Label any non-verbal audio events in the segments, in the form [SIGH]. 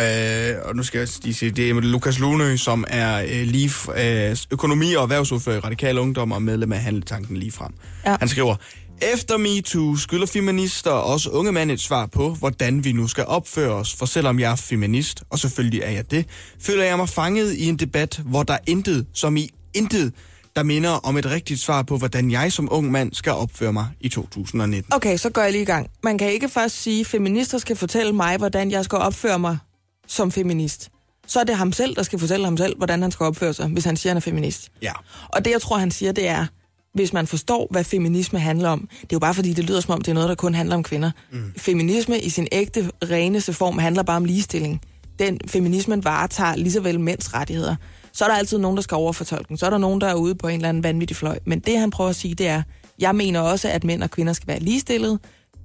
øh, og nu skal jeg lige sige, det er Lukas Lune, som er øh, lige, øh, økonomi- og erhvervsordfører i Radikal Ungdom og medlem af Handletanken lige frem. Ja. Han skriver, efter MeToo skylder feminister og også unge mænd et svar på, hvordan vi nu skal opføre os. For selvom jeg er feminist, og selvfølgelig er jeg det, føler jeg mig fanget i en debat, hvor der er intet, som i intet, der minder om et rigtigt svar på, hvordan jeg som ung mand skal opføre mig i 2019. Okay, så går jeg lige i gang. Man kan ikke først sige, at feminister skal fortælle mig, hvordan jeg skal opføre mig som feminist. Så er det ham selv, der skal fortælle ham selv, hvordan han skal opføre sig, hvis han siger, han er feminist. Ja. Og det, jeg tror, han siger, det er, hvis man forstår, hvad feminisme handler om. Det er jo bare fordi, det lyder som om, det er noget, der kun handler om kvinder. Mm. Feminisme i sin ægte, reneste form handler bare om ligestilling. Den feminismen varetager lige så vel mænds rettigheder. Så er der altid nogen, der skal overfortolke den. Så er der nogen, der er ude på en eller anden vanvittig fløj. Men det, han prøver at sige, det er, jeg mener også, at mænd og kvinder skal være ligestillede.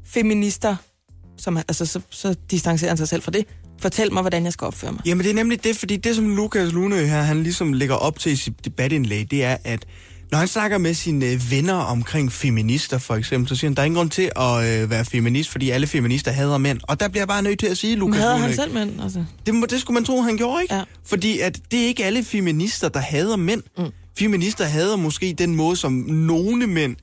Feminister, som, altså, så, så distancerer han sig selv fra det. Fortæl mig, hvordan jeg skal opføre mig. Jamen det er nemlig det, fordi det som Lukas Lune her, han ligesom lægger op til i sit debatindlæg, det er, at når han snakker med sine øh, venner omkring feminister for eksempel, så siger han, der er ingen grund til at øh, være feminist, fordi alle feminister hader mænd. Og der bliver jeg bare nødt til at sige, Lukas Lune, han selv mænd? Altså. det, må- det skulle man tro, han gjorde, ikke? Ja. Fordi at det er ikke alle feminister, der hader mænd. Mm. Feminister hader måske den måde, som nogle mænd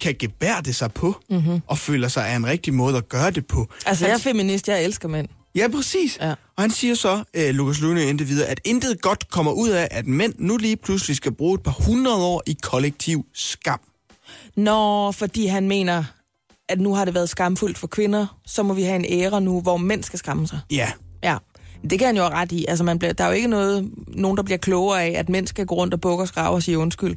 kan gebærde sig på, mm-hmm. og føler sig er en rigtig måde at gøre det på. Altså, jeg er feminist, jeg elsker mænd. Ja, præcis. Ja. Og han siger så, øh, Lukas Lune indtil videre, at intet godt kommer ud af, at mænd nu lige pludselig skal bruge et par hundrede år i kollektiv skam. Nå, fordi han mener, at nu har det været skamfuldt for kvinder, så må vi have en æra nu, hvor mænd skal skamme sig. Ja, Ja, det kan han jo have ret i. Altså, man bliver, der er jo ikke noget, nogen, der bliver klogere af, at mænd skal gå rundt og bukke og skrave og sige undskyld.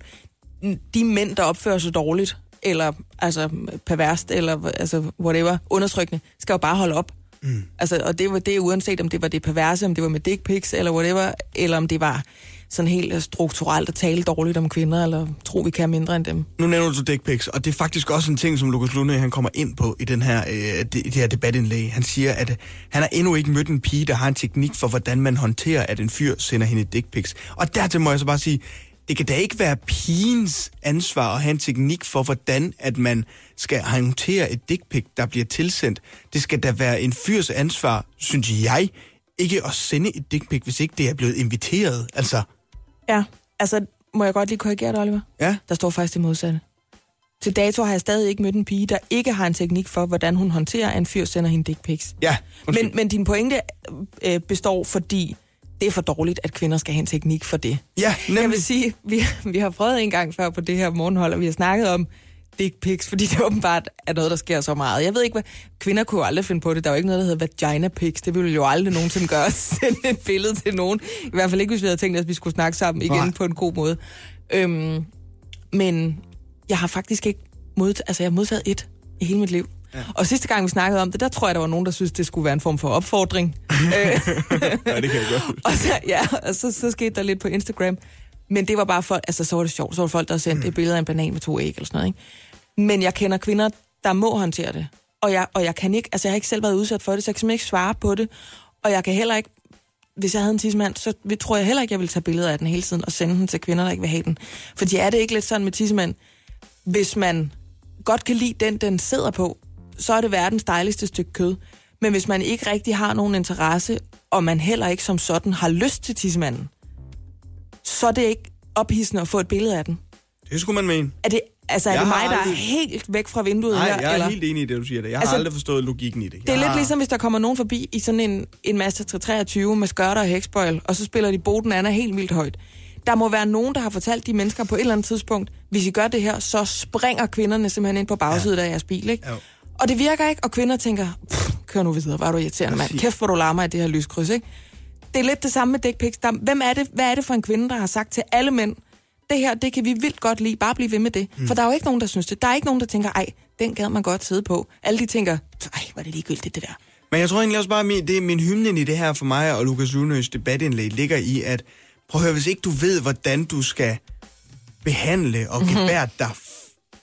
De mænd, der opfører sig dårligt, eller altså perverst, eller altså whatever, undertrykkende, skal jo bare holde op. Mm. Altså, og det var det uanset om det var det perverse, om det var med dick pics, eller whatever, eller om det var sådan helt øh, strukturelt at tale dårligt om kvinder, eller tro, vi kan mindre end dem. nu nævner du dick pics, og det er faktisk også en ting, som Lukas Lunde han kommer ind på i den her, øh, det, det her debatindlæg. Han siger, at øh, han har endnu ikke mødt en pige, der har en teknik for, hvordan man håndterer, at en fyr sender hende dick pics. Og dertil må jeg så bare sige, det kan da ikke være pigens ansvar at have en teknik for, hvordan at man skal håndtere et dick pic, der bliver tilsendt. Det skal da være en fyrs ansvar, synes jeg, ikke at sende et dick pic, hvis ikke det er blevet inviteret. Altså, Ja, altså, må jeg godt lige korrigere dig, Oliver? ja. Der står faktisk det modsatte. Til dato har jeg stadig ikke mødt en pige, der ikke har en teknik for, hvordan hun håndterer, at en fyr sender hende dick pics. Ja, undskyld. Men, men din pointe øh, består, fordi det er for dårligt, at kvinder skal have en teknik for det. ja, Jeg nemlig. vil sige, vi, vi har prøvet en gang før på det her morgenhold, og vi har snakket om dick pics, fordi det åbenbart er noget, der sker så meget. Jeg ved ikke, hvad... Kvinder kunne jo aldrig finde på det. Der er jo ikke noget, der hedder vagina pics. Det ville jo aldrig nogensinde gøre at sende et billede til nogen. I hvert fald ikke, hvis vi havde tænkt, at vi skulle snakke sammen igen Nej. på en god måde. Øhm, men jeg har faktisk ikke modtaget... Altså, jeg har modtaget et i hele mit liv. Ja. Og sidste gang, vi snakkede om det, der tror jeg, der var nogen, der synes, det skulle være en form for opfordring. [LAUGHS] Ja, det kan jeg godt. og så, ja, og så, så skete der lidt på Instagram. Men det var bare folk, altså så var det sjovt. Så var der folk, der sendte mm. et billede af en banan med to æg eller sådan noget. Ikke? Men jeg kender kvinder, der må håndtere det. Og jeg, og jeg kan ikke, altså jeg har ikke selv været udsat for det, så jeg kan simpelthen ikke svare på det. Og jeg kan heller ikke, hvis jeg havde en tissemand, så tror jeg heller ikke, jeg ville tage billeder af den hele tiden og sende den til kvinder, der ikke vil have den. Fordi er det ikke lidt sådan med tissemand, hvis man godt kan lide den, den sidder på, så er det verdens dejligste stykke kød. Men hvis man ikke rigtig har nogen interesse, og man heller ikke som sådan har lyst til tissemanden, så er det ikke ophidsende at få et billede af den. Det skulle man mene. Er det, altså, er Jeg det har mig, der er helt væk fra vinduet Nej, her? jeg er eller? helt enig i det, du siger. Det. Jeg har Altså, aldrig forstået logikken i det. Det er jeg lidt har... ligesom, hvis der kommer nogen forbi i sådan en, en Master 323 med skørter og hæksbøjl, og så spiller de Boden Anna helt vildt højt. Der må være nogen, der har fortalt de mennesker på et eller andet tidspunkt, hvis I gør det her, så springer kvinderne simpelthen ind på bagsiden ja. af jeres bil, ikke? Jo. Og det virker ikke, og kvinder tænker, "Pff, kør nu videre, var du irriterende mand. Kæft, hvor du larmer i det her lyskryds, ikke? Det er lidt det samme med dick pics. Hvem er det, hvad er det for en kvinde, der har sagt til alle mænd, det her, det kan vi vildt godt lide, bare blive ved med det. Mm. For der er jo ikke nogen, der synes det. Der er ikke nogen, der tænker, ej, den gad man godt sidde på. Alle de tænker, ej, var det ligegyldigt det der. Men jeg tror egentlig også bare, at min, det min hymnen i det her for mig og Lukas Lunøs debatindlæg ligger i, at prøv at høre, hvis ikke du ved, hvordan du skal behandle og gebære dig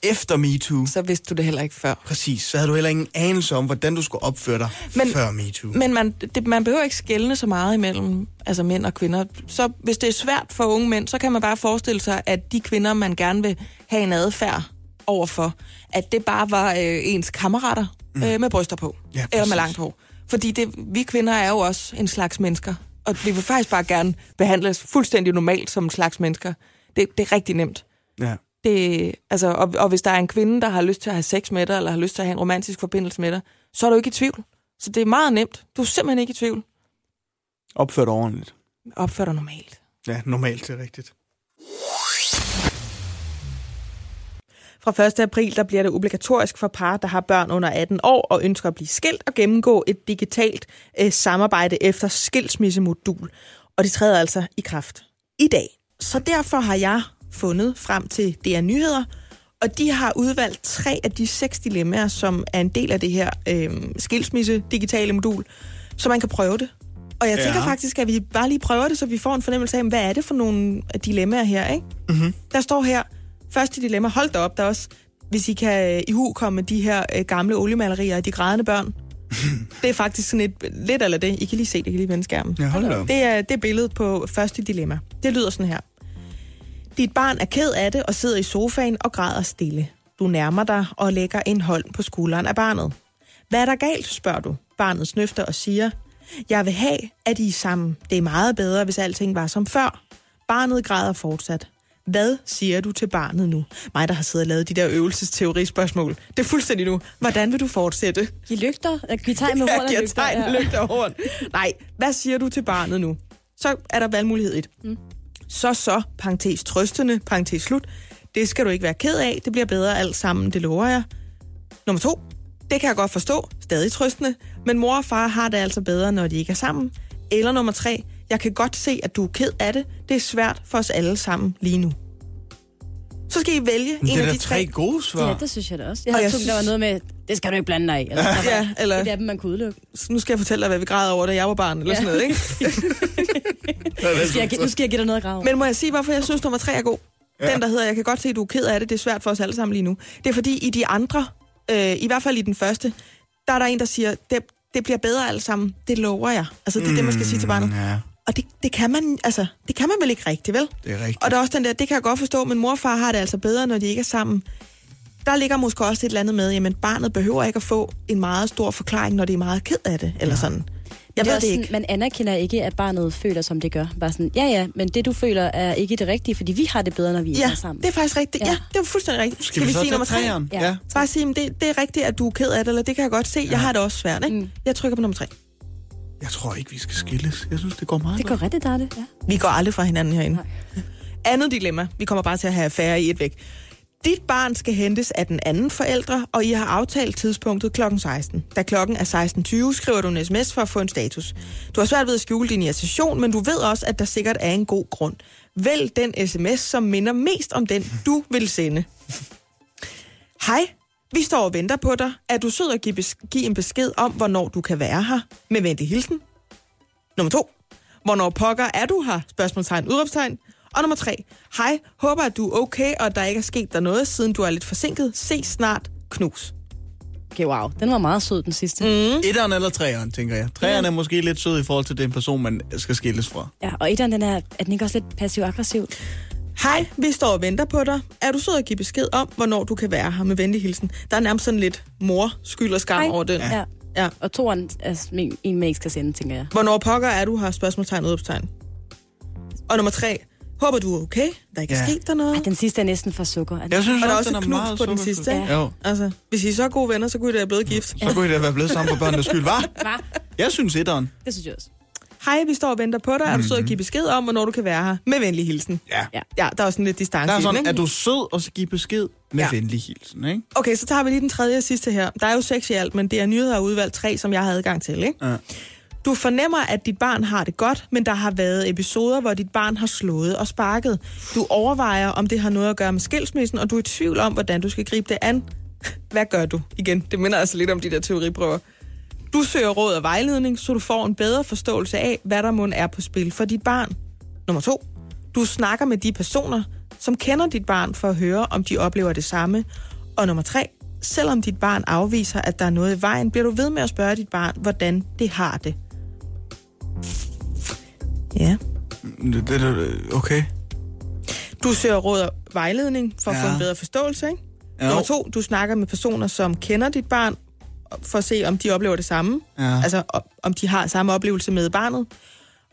efter MeToo, Så vidste du det heller ikke før. præcis, så havde du heller ingen anelse om, hvordan du skulle opføre dig Men- før MeToo. Men man, det, man behøver ikke skælne så meget imellem altså mænd og kvinder. Så hvis det er svært for unge mænd, så kan man bare forestille sig, at de kvinder, man gerne vil have en adfærd overfor, at det bare var øh, ens kammerater mm. øh, med bryster på. Ja, eller med langt hår. Fordi det, vi kvinder er jo også en slags mennesker. Og vi vil faktisk bare gerne behandles fuldstændig normalt som en slags mennesker. Det, det er rigtig nemt. ja. Det, altså, og, og hvis der er en kvinde, der har lyst til at have sex med dig, eller har lyst til at have en romantisk forbindelse med dig, så er du ikke i tvivl. Så det er meget nemt. Du er simpelthen ikke i tvivl. Opfør dig ordentligt. Opfør dig normalt. Ja, normalt, det er rigtigt. Fra 1. april der bliver det obligatorisk for par, der har børn under 18 år og ønsker at blive skilt og gennemgå et digitalt øh, samarbejde efter skilsmissemodul. Og det træder altså i kraft i dag. Så derfor har jeg fundet frem til DR Nyheder, og de har udvalgt tre af de seks dilemmaer, som er en del af det her øh, skilsmisse-digitale modul, så man kan prøve det. Og jeg tænker Ja. faktisk, at vi bare lige prøver det, så vi får en fornemmelse af, hvad er det for nogle dilemmaer her, ikke? Mm-hmm. Der står her, første dilemma, hold da op, der er også, hvis I kan øh, i hu komme de her øh, gamle oliemalerier af de grædende børn. [LAUGHS] det er faktisk sådan et, lidt eller det, I kan lige se det, I kan lige vende skærmen. Ja, hold da op. Det er det billedet på første dilemma. Det lyder sådan her. Dit barn er ked af det og sidder i sofaen og græder stille. Du nærmer dig og lægger en hånd på skulderen af barnet. Hvad er der galt, spørger du. Barnet snøfter og siger, jeg vil have, at I er sammen. Det er meget bedre, hvis alting var som før. Barnet græder fortsat. Hvad siger du til barnet nu? Mig, der har siddet og lavet de der øvelsesteorispørgsmål. Det er fuldstændig nu. Hvordan vil du fortsætte? Giv lygter. Giv tegn [LAUGHS] med horn giver lygter. tegn, ja. lygter og horn. Nej, hvad siger du til barnet nu? Så er der valgmulighed 1. Mm. Så så, parentes trøstende, parentes slut. Det skal du ikke være ked af. Det bliver bedre alt sammen, det lover jeg. Nummer to. Det kan jeg godt forstå. Stadig trøstende. Men mor og far har det altså bedre, når de ikke er sammen. Eller nummer tre. Jeg kan godt se, at du er ked af det. Det er svært for os alle sammen lige nu. Så skal I vælge Men en det er af de tre. tre gode svar. Ja, det synes jeg da også. Jeg Og havde tænkt, der var noget med, det skal du ikke blande dig i. Eller, var [LAUGHS] Ja, eller- Et af dem, man kunne udelukke. Nu skal jeg fortælle dig, hvad vi græder over, da jeg var barn, eller Ja. sådan noget, ikke? [LAUGHS] Nu skal, jeg, nu skal jeg give dig noget at grave. Men må jeg sige, hvorfor jeg synes, nummer tre er god? Ja. Den, der hedder, jeg kan godt se, at du er ked af det, det er svært for os alle sammen lige nu. Det er fordi, i de andre, øh, i hvert fald i den første, der er der en, der siger, det, det bliver bedre alt sammen, det lover jeg. Altså, det er mm, det, man skal sige til barnet. Ja, Og det, det, kan man, altså, det kan man vel ikke rigtigt, vel? det er rigtigt. Og der er også den der, det kan jeg godt forstå, men mor og far har det altså bedre, når de ikke er sammen. Der ligger måske også et eller andet med, jamen barnet behøver ikke at få en meget stor forklaring, når det er meget ked af det, eller sådan. Jeg det ved det sådan, ikke. Man anerkender ikke, at barnet føler, som det gør. Bare sådan, ja ja, men det du føler er ikke det rigtige, fordi vi har det bedre, når vi Ja, er sammen. det er faktisk rigtigt. Ja, Ja. det er fuldstændig rigtigt. Skal, vi, så sige nummer tre? Ja. ja. Bare sige, det, det er rigtigt, at du er ked af det, eller det kan jeg godt se. Jeg har det også svært, ikke? Mm. Jeg trykker på nummer tre. Jeg tror ikke, vi skal skilles. Jeg synes, det går meget Det går rigtig dejligt, ja. Vi går aldrig fra hinanden herinde. Nej. Andet dilemma. Vi kommer bare til at have affære i et væk. Dit barn skal hentes af den anden forældre, og I har aftalt tidspunktet kl. 16. Da klokken er 16.20, skriver du en sms for at få en status. Du har svært ved at skjule din irritation, men du ved også, at der sikkert er en god grund. Vælg den sms, som minder mest om den, du vil sende. Hej, vi står og venter på dig. Er du sød at give, bes- give en besked om, hvornår du kan være her? Med venlig hilsen. Nummer to. Hvornår pokker er du her? Spørgsmålstegn, udråbstegn. Og nummer tre. Hej, håber at du er okay, og der ikke er sket der noget, siden du er lidt forsinket. Se snart. Knus. Okay, wow. Den var meget sød, den sidste. Mm. Etteren eller treeren, tænker jeg. Treeren er måske lidt sød i forhold til den person, man skal skilles fra. Ja, og etteren, den er, er den ikke også lidt passiv-aggressiv? Hej, vi står og venter på dig. Er du sød at give besked om, hvornår du kan være her med venlig hilsen? Der er nærmest sådan lidt mor, skyld og skam Hej. over den. Ja. ja. Og toeren er en, en man ikke skal sende, tænker jeg. Hvornår pokker er du her? Spørgsmålstegn, udråbstegn. Og nummer tre. Håber du er okay? Der ikke er Ja. sket der noget? Ej, den sidste er næsten for sukker. Jeg synes Og der er også, den et knus meget på den sukkerfuld. sidste, ikke? Jo. Altså, hvis I er så gode venner, så kunne I da være blevet gift. Så kunne I da være blevet sammen for børnenes skyld, var? Hva? Jeg synes etteren. Det synes jeg også. Hej, vi står og venter på dig. Er du sød at give besked om, hvornår du kan være her? Med venlig hilsen. Ja. Ja. Ja, der er også sådan lidt distance Der er i den, sådan, ikke? er du sød, og så give besked med Ja. venlig hilsen, ikke? Okay, så tager vi lige den tredje og sidste her. Der er jo seks i alt, men det er nyheder og udvalgt tre, som jeg har adgang til, ikke? Ja. Du fornemmer, at dit barn har det godt, men der har været episoder, hvor dit barn har slået og sparket. Du overvejer, om det har noget at gøre med skilsmissen, og du er i tvivl om, hvordan du skal gribe det an. Hvad gør du? Igen, det minder altså lidt om de der teoriprøver. Du søger råd og vejledning, så du får en bedre forståelse af, hvad der må er på spil for dit barn. Nummer to. Du snakker med de personer, som kender dit barn for at høre, om de oplever det samme. Og nummer tre. Selvom dit barn afviser, at der er noget i vejen, bliver du ved med at spørge dit barn, hvordan det har det. Ja. Okay. Du søger råd og vejledning for at få Ja. en bedre forståelse, ikke? Jo. Nummer to, du snakker med personer, som kender dit barn, for at se, om de oplever det samme. Ja. Altså, om de har samme oplevelse med barnet.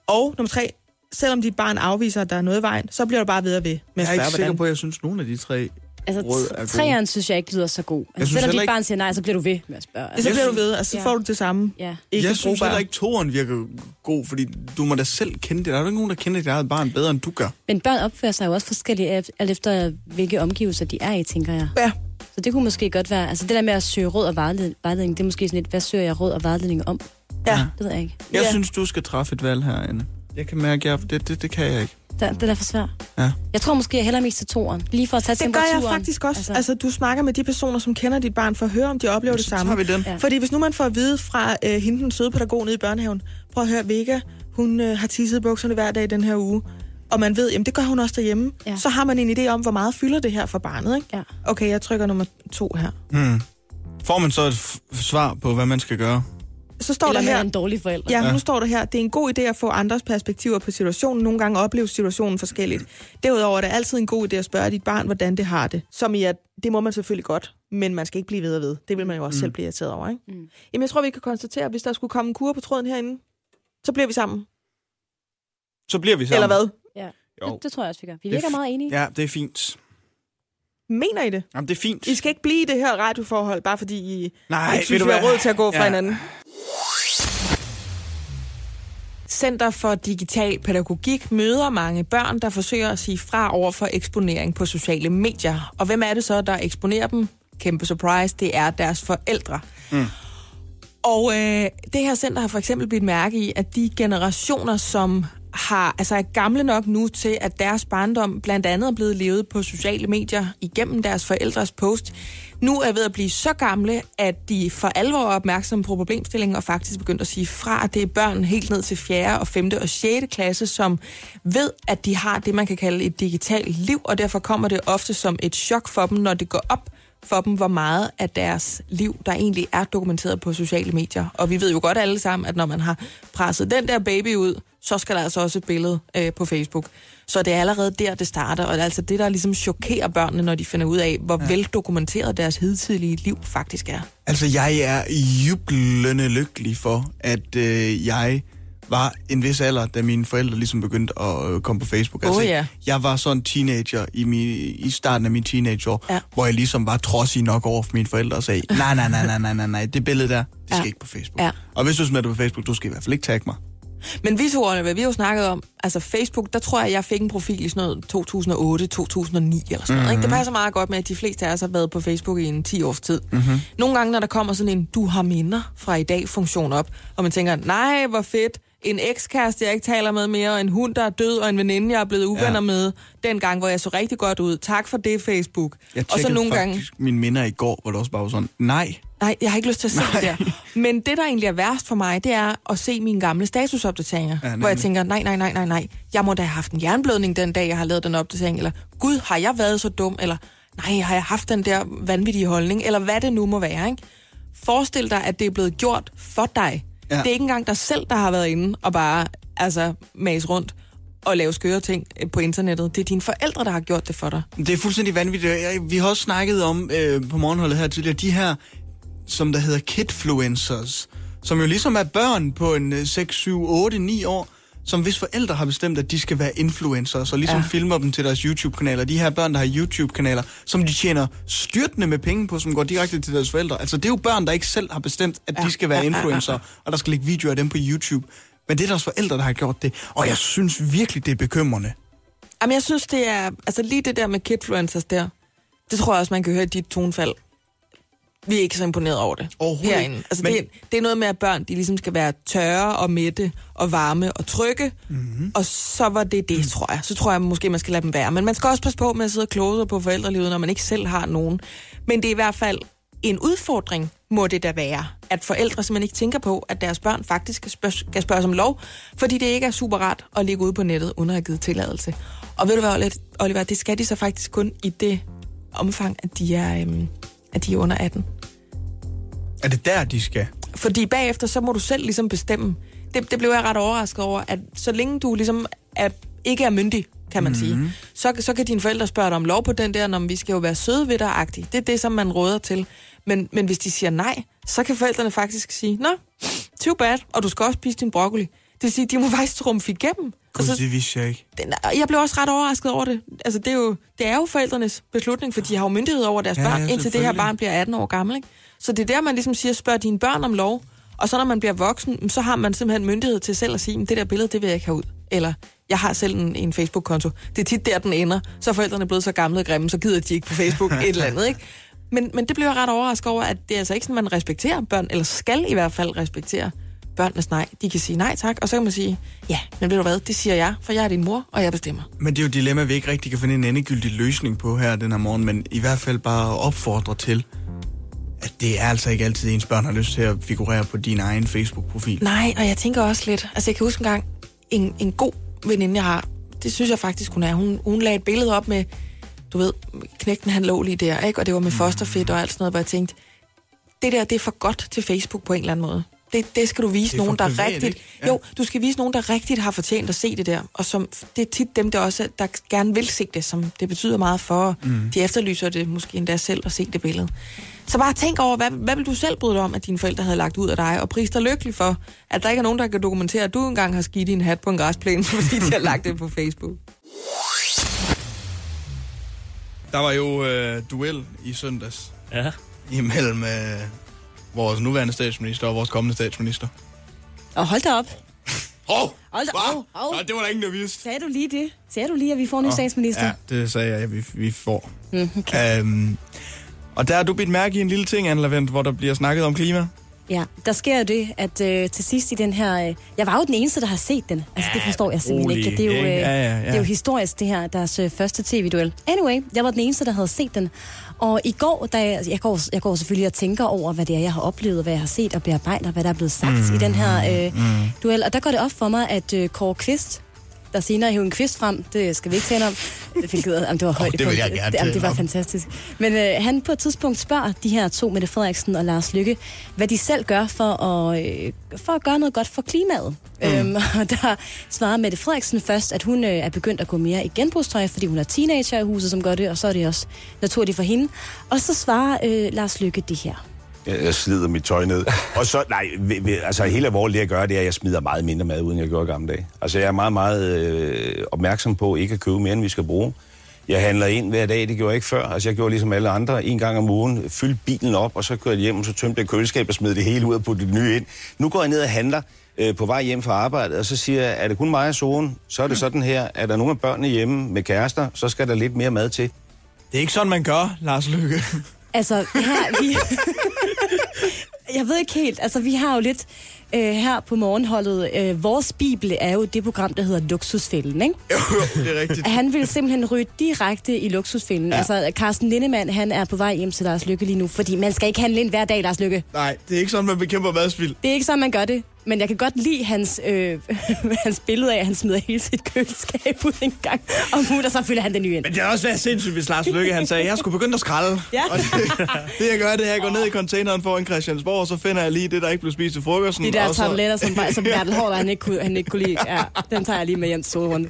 Og nummer tre, selvom dit barn afviser, at der er noget i vejen, så bliver du bare ved og ved med Jeg at er ikke spørge, sikker hvordan. på, at jeg synes, nogen af de tre Altså, råd er træeren synes jeg ikke lyder så god. Altså, selvom dit ikke- barn siger nej, så bliver du ved med at spørge. Så Altså, bliver du ved, og så Ja. får du det samme. ja. Ikke jeg synes heller ikke, toeren virker god, fordi du må da selv kende det. Der er jo ikke nogen, der kender dit eget barn bedre, end du gør. Men børn opfører sig jo også forskelligt, alt efter hvilke omgivelser de er i, tænker jeg. Ja. Så det kunne måske godt være, altså det der med at søge råd og vejled- vejledning, det er måske sådan lidt, hvad søger jeg råd og vejledning om? Ja. Det ved jeg ikke. Jeg Ja. synes, du skal træffe et valg herinde. Jeg kan mærke, at det, det, det kan jeg ikke. Det, det er da for svært. Ja. Jeg tror måske, jeg hælder mest til toren. Lige for at tage Det gør temperaturen. jeg faktisk også. Altså, Altså, du snakker med de personer, som kender dit barn, for at høre, om de oplever det Så samme. tager vi. Ja. Fordi hvis nu man får at vide fra øh, hende, den søde pædagog nede i børnehaven, prøv at høre, Vega, hun øh, har tisset bukserne hver dag den her uge, og man ved, jamen det gør hun også derhjemme, ja. Så har man en idé om, hvor meget fylder det her for barnet, ikke? Ja. Okay, jeg trykker nummer to her. Hmm. Får man så et f- svar på, hvad man skal gøre? Så står Eller der er her, en dårlig forælder. ja, Ja. nu står der her, det er en god idé at få andres perspektiver på situationen. Nogle gange opleves situationen forskelligt. Derudover er det altid en god idé at spørge dit barn, hvordan det har det. Som i, at det må man selvfølgelig godt, men man skal ikke blive ved og ved. Det vil man jo også mm. selv blive irriteret over, ikke? Mm. Jamen, jeg tror, vi kan konstatere, at hvis der skulle komme en kur på tråden herinde, så bliver vi sammen. Så bliver vi sammen. Eller hvad? Jo. Det, det tror jeg også, vi gør. Vi Det er virker f- meget enige. Ja, det er fint. Mener I det? Jamen, det er fint. I skal ikke blive i det her radioforhold, bare fordi I Nej, ikke synes, vi du har råd til at gå fra Ja. hinanden. Center for Digital Pædagogik møder mange børn, der forsøger at sige fra over for eksponering på sociale medier. Og hvem er det så, der eksponerer dem? Kæmpe surprise, det er deres forældre. Mm. Og øh, det her center har for eksempel blivet mærke i, at de generationer, som har, altså er gamle nok nu til, at deres barndom blandt andet er blevet levet på sociale medier igennem deres forældres post, nu er ved at blive så gamle, at de for alvor er opmærksomme på problemstillingen og faktisk begyndt at sige fra, at det er børn helt ned til 4., og 5. og 6. klasse, som ved, at de har det, man kan kalde et digitalt liv, og derfor kommer det ofte som et chok for dem, når det går op for dem, hvor meget af deres liv, der egentlig er dokumenteret på sociale medier. Og vi ved jo godt alle sammen, at når man har presset den der baby ud, så skal der altså også et billede øh, på Facebook. Så det er allerede der, det starter, og det er altså det, der ligesom chokerer børnene, når de finder ud af, hvor ja. veldokumenteret deres hidtidige liv faktisk er. Altså, jeg er jublende lykkelig for, at øh, jeg var en vis alder, da mine forældre ligesom begyndte at øh, komme på Facebook. Altså, Åh, ja. Jeg var sådan en teenager i, mi, i starten af min teenageår, Ja. hvor jeg ligesom var trodsig nok over for mine forældre og sagde, nej, nej, nej, nej, nej, nej, nej, det billede der, det skal Ja. ikke på Facebook. Ja. Og hvis du smider det på Facebook, du skal i hvert fald ikke tagge mig. Men vi to, hvad vi har jo snakket om, altså Facebook, der tror jeg, jeg fik en profil i sådan noget 2008, 2009 eller sådan noget. Mhm. Ikke? Det passer meget godt med, at de fleste af os har været på Facebook i en 10 års tid. Mm-hmm. Nogle gange, når der kommer sådan en du har minder fra i dag funktion op, og man tænker, nej, hvor fedt, en ekskæreste, jeg ikke taler med mere, og en hund, der er død, og en veninde, jeg er blevet uvenner Ja. med, den gang, hvor jeg så rigtig godt ud. Tak for det, Facebook. Jeg og så nogle gange, mine minder i går, hvor det også bare var sådan, nej, Nej, jeg har ikke lyst til at se Nej. det der. [LAUGHS] Men det, der egentlig er værst for mig, det er at se mine gamle statusopdateringer. Ja, hvor jeg tænker, nej, nej, nej, nej, nej. Jeg må da have haft en jernblødning den dag, jeg har lavet den opdatering. Eller, gud, har jeg været så dum? Eller, nej, har jeg haft den der vanvittige holdning? Eller hvad det nu må være, ikke? Forestil dig, at det er blevet gjort for dig. Ja. Det er ikke engang dig selv, der har været inde og bare altså, mase rundt og lave skøre ting øh, på internettet. Det er dine forældre, der har gjort det for dig. Det er fuldstændig vanvittigt. Vi har også snakket om øh, på morgenholdet her tidligere, de her, som der hedder kidfluencers, som jo ligesom er børn på en øh, 6, 7, 8, 9 år, som hvis forældre har bestemt, at de skal være influencers, og ligesom ja. Filmer dem til deres YouTube-kanaler. De her børn, der har YouTube-kanaler, som de tjener styrtende med penge på, som går direkte til deres forældre. Altså det er jo børn, der ikke selv har bestemt, at ja. De skal være influencer, og der skal ligge videoer af dem på YouTube. Men det er deres forældre, der har gjort det. Og jeg synes virkelig, det er bekymrende. Jamen, jeg synes, det er... Altså, lige det der med kidfluencers der, det tror jeg også, man kan høre i dit tonefald. Vi er ikke så imponeret over det. Overhovedet herinde. Altså, Men- det, det er noget med, at børn de ligesom skal være tørre og mætte og varme og trygge. Mm-hmm. Og så var det det, tror jeg. Så tror jeg måske, man skal lade dem være. Men man skal også passe på med at sidde og kloge sig på forældrelivet, når man ikke selv har nogen. Men det er i hvert fald en udfordring, må det da være, at forældre simpelthen ikke tænker på, at deres børn faktisk skal, spørge, skal spørges om lov, fordi det ikke er super rart at ligge ude på nettet, uden at have givet tilladelse. Og ved du hvad, Oliver, det skal de så faktisk kun i det omfang, at de er, øhm, at de er under 18. Er det der, de skal? Fordi bagefter, så må du selv ligesom bestemme. Det, det blev jeg ret overrasket over, at så længe du ligesom er, ikke er myndig, kan man mm-hmm. sige, så, så kan dine forældre spørge dig om lov på den der, når vi skal jo være søde ved dig. Det er det, som man råder til. Men, men hvis de siger nej, så kan forældrene faktisk sige, nå, too bad, og du skal også spise din broccoli. Det vil sige, de må [LAUGHS] faktisk trumfe igennem. Gud, det vidste jeg ikke. Den, jeg blev også ret overrasket over det. Altså, det er jo, det er jo forældrenes beslutning, for de har jo myndighed over deres Ja, børn, ja, indtil det her barn bliver 18 år gammel. Ikke? Så det er der, man ligesom siger, spørg dine børn om lov. Og så når man bliver voksen, så har man simpelthen myndighed til selv at sige, "Men det der billede, det vil jeg ikke have ud. Eller, jeg har selv en, en Facebook-konto. Det er tit der, den ender. Så er forældrene blevet så gamle og grimme, så gider de ikke på Facebook et eller andet. Ikke? Men, men det blev jeg ret overrasket over, at det er altså ikke sådan, man respekterer børn, eller skal i hvert fald respektere børnenes nej. De kan sige nej tak, og så kan man sige, ja, men ved du hvad, det siger jeg, for jeg er din mor, og jeg bestemmer. Men det er jo et dilemma, vi ikke rigtig kan finde en endegyldig løsning på her den her morgen, men i hvert fald bare opfordre til, at det er altså ikke altid ens børn har lyst til at figurere på din egen Facebook-profil. Nej, og jeg tænker også lidt, altså jeg kan huske en gang, en, en god veninde, jeg har, det synes jeg faktisk, hun er. Hun, hun lagde et billede op med, du ved, knægten han lå lige der, ikke? og det var med fosterfedt og alt sådan noget, hvor jeg tænkte, det der, det er for godt til Facebook på en eller anden måde. Det, det skal du vise nogen, der privat, rigtigt... ikke? Ja. Jo, du skal vise nogen, der rigtigt har fortjent at se det der. Og som, det er tit dem, der også der gerne vil se det, som det betyder meget for. Mm. De efterlyser det måske endda selv at se det billede. Så bare tænk over, hvad, hvad vil du selv bryde dig om, at dine forældre havde lagt ud af dig, og pris dig lykkelig for, at der ikke er nogen, der kan dokumentere, at du engang har skidt i en hat på en græsplæne, [LAUGHS] fordi de har lagt det på Facebook. Der var jo øh, duel i søndags Ja. imellem øh, vores nuværende statsminister og vores kommende statsminister. Og hold da op. [LAUGHS] Hov! Hold da- hov, hov. Nå, det var der ingen, der vidste. Sagde du lige det? Sagde du lige, at vi får en ny statsminister? Ja, det sagde jeg, at vi, vi får. Mm, okay. Øhm, og der har du bidt mærke i en lille ting, Anne Lavendt, hvor der bliver snakket om klima. Ja, der sker jo det, at øh, til sidst i den her... Øh, jeg var jo den eneste, der har set den. Altså, det forstår jeg simpelthen rolig, ikke. Det er, jo, øh, Ja, ja, ja. det er jo historisk, det her, deres øh, første tv-duel. Anyway, jeg var den eneste, der havde set den. Og i går, da jeg, jeg, går, jeg går selvfølgelig og tænker over, hvad det er, jeg har oplevet, hvad jeg har set og bearbejder, hvad der er blevet sagt mm, i den her øh, mm. duel. Og der går det op for mig, at øh, Kåre Kvist, der senere hævde en kvist frem, det skal vi ikke tale om. Hvilket, jamen, det var højt. det vil jeg gerne Jamen, tale det var fantastisk. Men øh, han på et tidspunkt spørger de her to, Mette Frederiksen og Lars Lykke, hvad de selv gør for at, øh, for at gøre noget godt for klimaet. Mm. Øhm, [LAUGHS] og der svarer Mette Frederiksen først, at hun øh, er begyndt at gå mere i genbrugstøj, fordi hun er teenager i huset, som gør det, og så er det også naturligt for hende. Og så svarer øh, Lars Lykke det her. Jeg, slider mit tøj ned. Og så, nej, ved, ved, altså hele alvorligt det jeg gør, det er, at jeg smider meget mindre mad, uden jeg gjorde i gamle dage. Altså jeg er meget, meget øh, opmærksom på ikke at købe mere, end vi skal bruge. Jeg handler ind hver dag, det gjorde jeg ikke før. Altså jeg gjorde ligesom alle andre, en gang om ugen, fyldte bilen op, og så kørte jeg hjem, og så tømte jeg køleskabet og smed det hele ud og puttede det nye ind. Nu går jeg ned og handler øh, på vej hjem fra arbejdet, og så siger jeg, er det kun mig og solen, så er det sådan her, er der nogle af børnene hjemme med kærester, så skal der lidt mere mad til. Det er ikke sådan, man gør, Lars Lykke. Altså, her, vi... [LAUGHS] jeg ved ikke helt, altså vi har jo lidt øh, her på morgenholdet, øh, vores bibel er jo det program, der hedder Luksusfælden, ikke? jo, jo, det er rigtigt. Han vil simpelthen ryge direkte i luksusfælden. Ja. Altså, Carsten Lindemann, han er på vej hjem til Lars Lykke lige nu, fordi man skal ikke handle ind hver dag, Lars Lykke. Nej, det er ikke sådan, man bekæmper madspild. Det er ikke sådan, man gør det. Men jeg kan godt lide hans, øh, [LAUGHS] hans billede af, at han smider hele sit køleskab ud en gang om ugen, og så fylder han det nye ind. Men det har også været sindssygt, hvis Lars Lykke han sagde, jeg skulle begynde at skralde. Ja. Og det, [LAUGHS] det, jeg gør, det er, at jeg går ned i containeren foran Christiansborg, og så finder jeg lige det, der ikke blev spist til frokosten. De der og så, tabletter, som, som [LAUGHS] Bertel Hård, han ikke kunne, han ikke kunne lide. Ja, den tager jeg lige med hjem til Solrunde.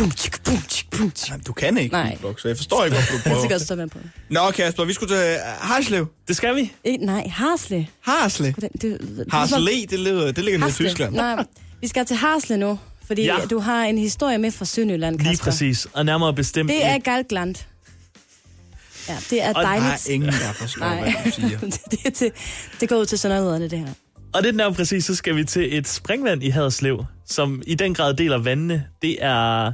Bum, tjik, bum, tjik, bum, tjik. Jamen, du kan ikke Nej. beatbox, så jeg forstår ikke, hvorfor du [LAUGHS] Jeg skal prøver. også stå med på. Nå, Kasper, vi skulle til uh, Harslev. Det skal vi. Eh, nej, Harsle. Harslev. Den- Det, det, Harsle, det, ligger, det ligger nede i Harsle. Tyskland. Nej, vi skal til Harsle nu, fordi Ja. du har en historie med fra Sønderjylland, Kasper. Lige præcis. Og nærmere bestemt... Det er Galtland. Ja, det er Og Der er dejligt. ingen, der forstår, hvad du siger. [LAUGHS] det, er til, det går ud til sønderjyderne, det her. Og det nærmere præcis, så skal vi til et springvand i Haderslev, som i den grad deler vandene. Det er...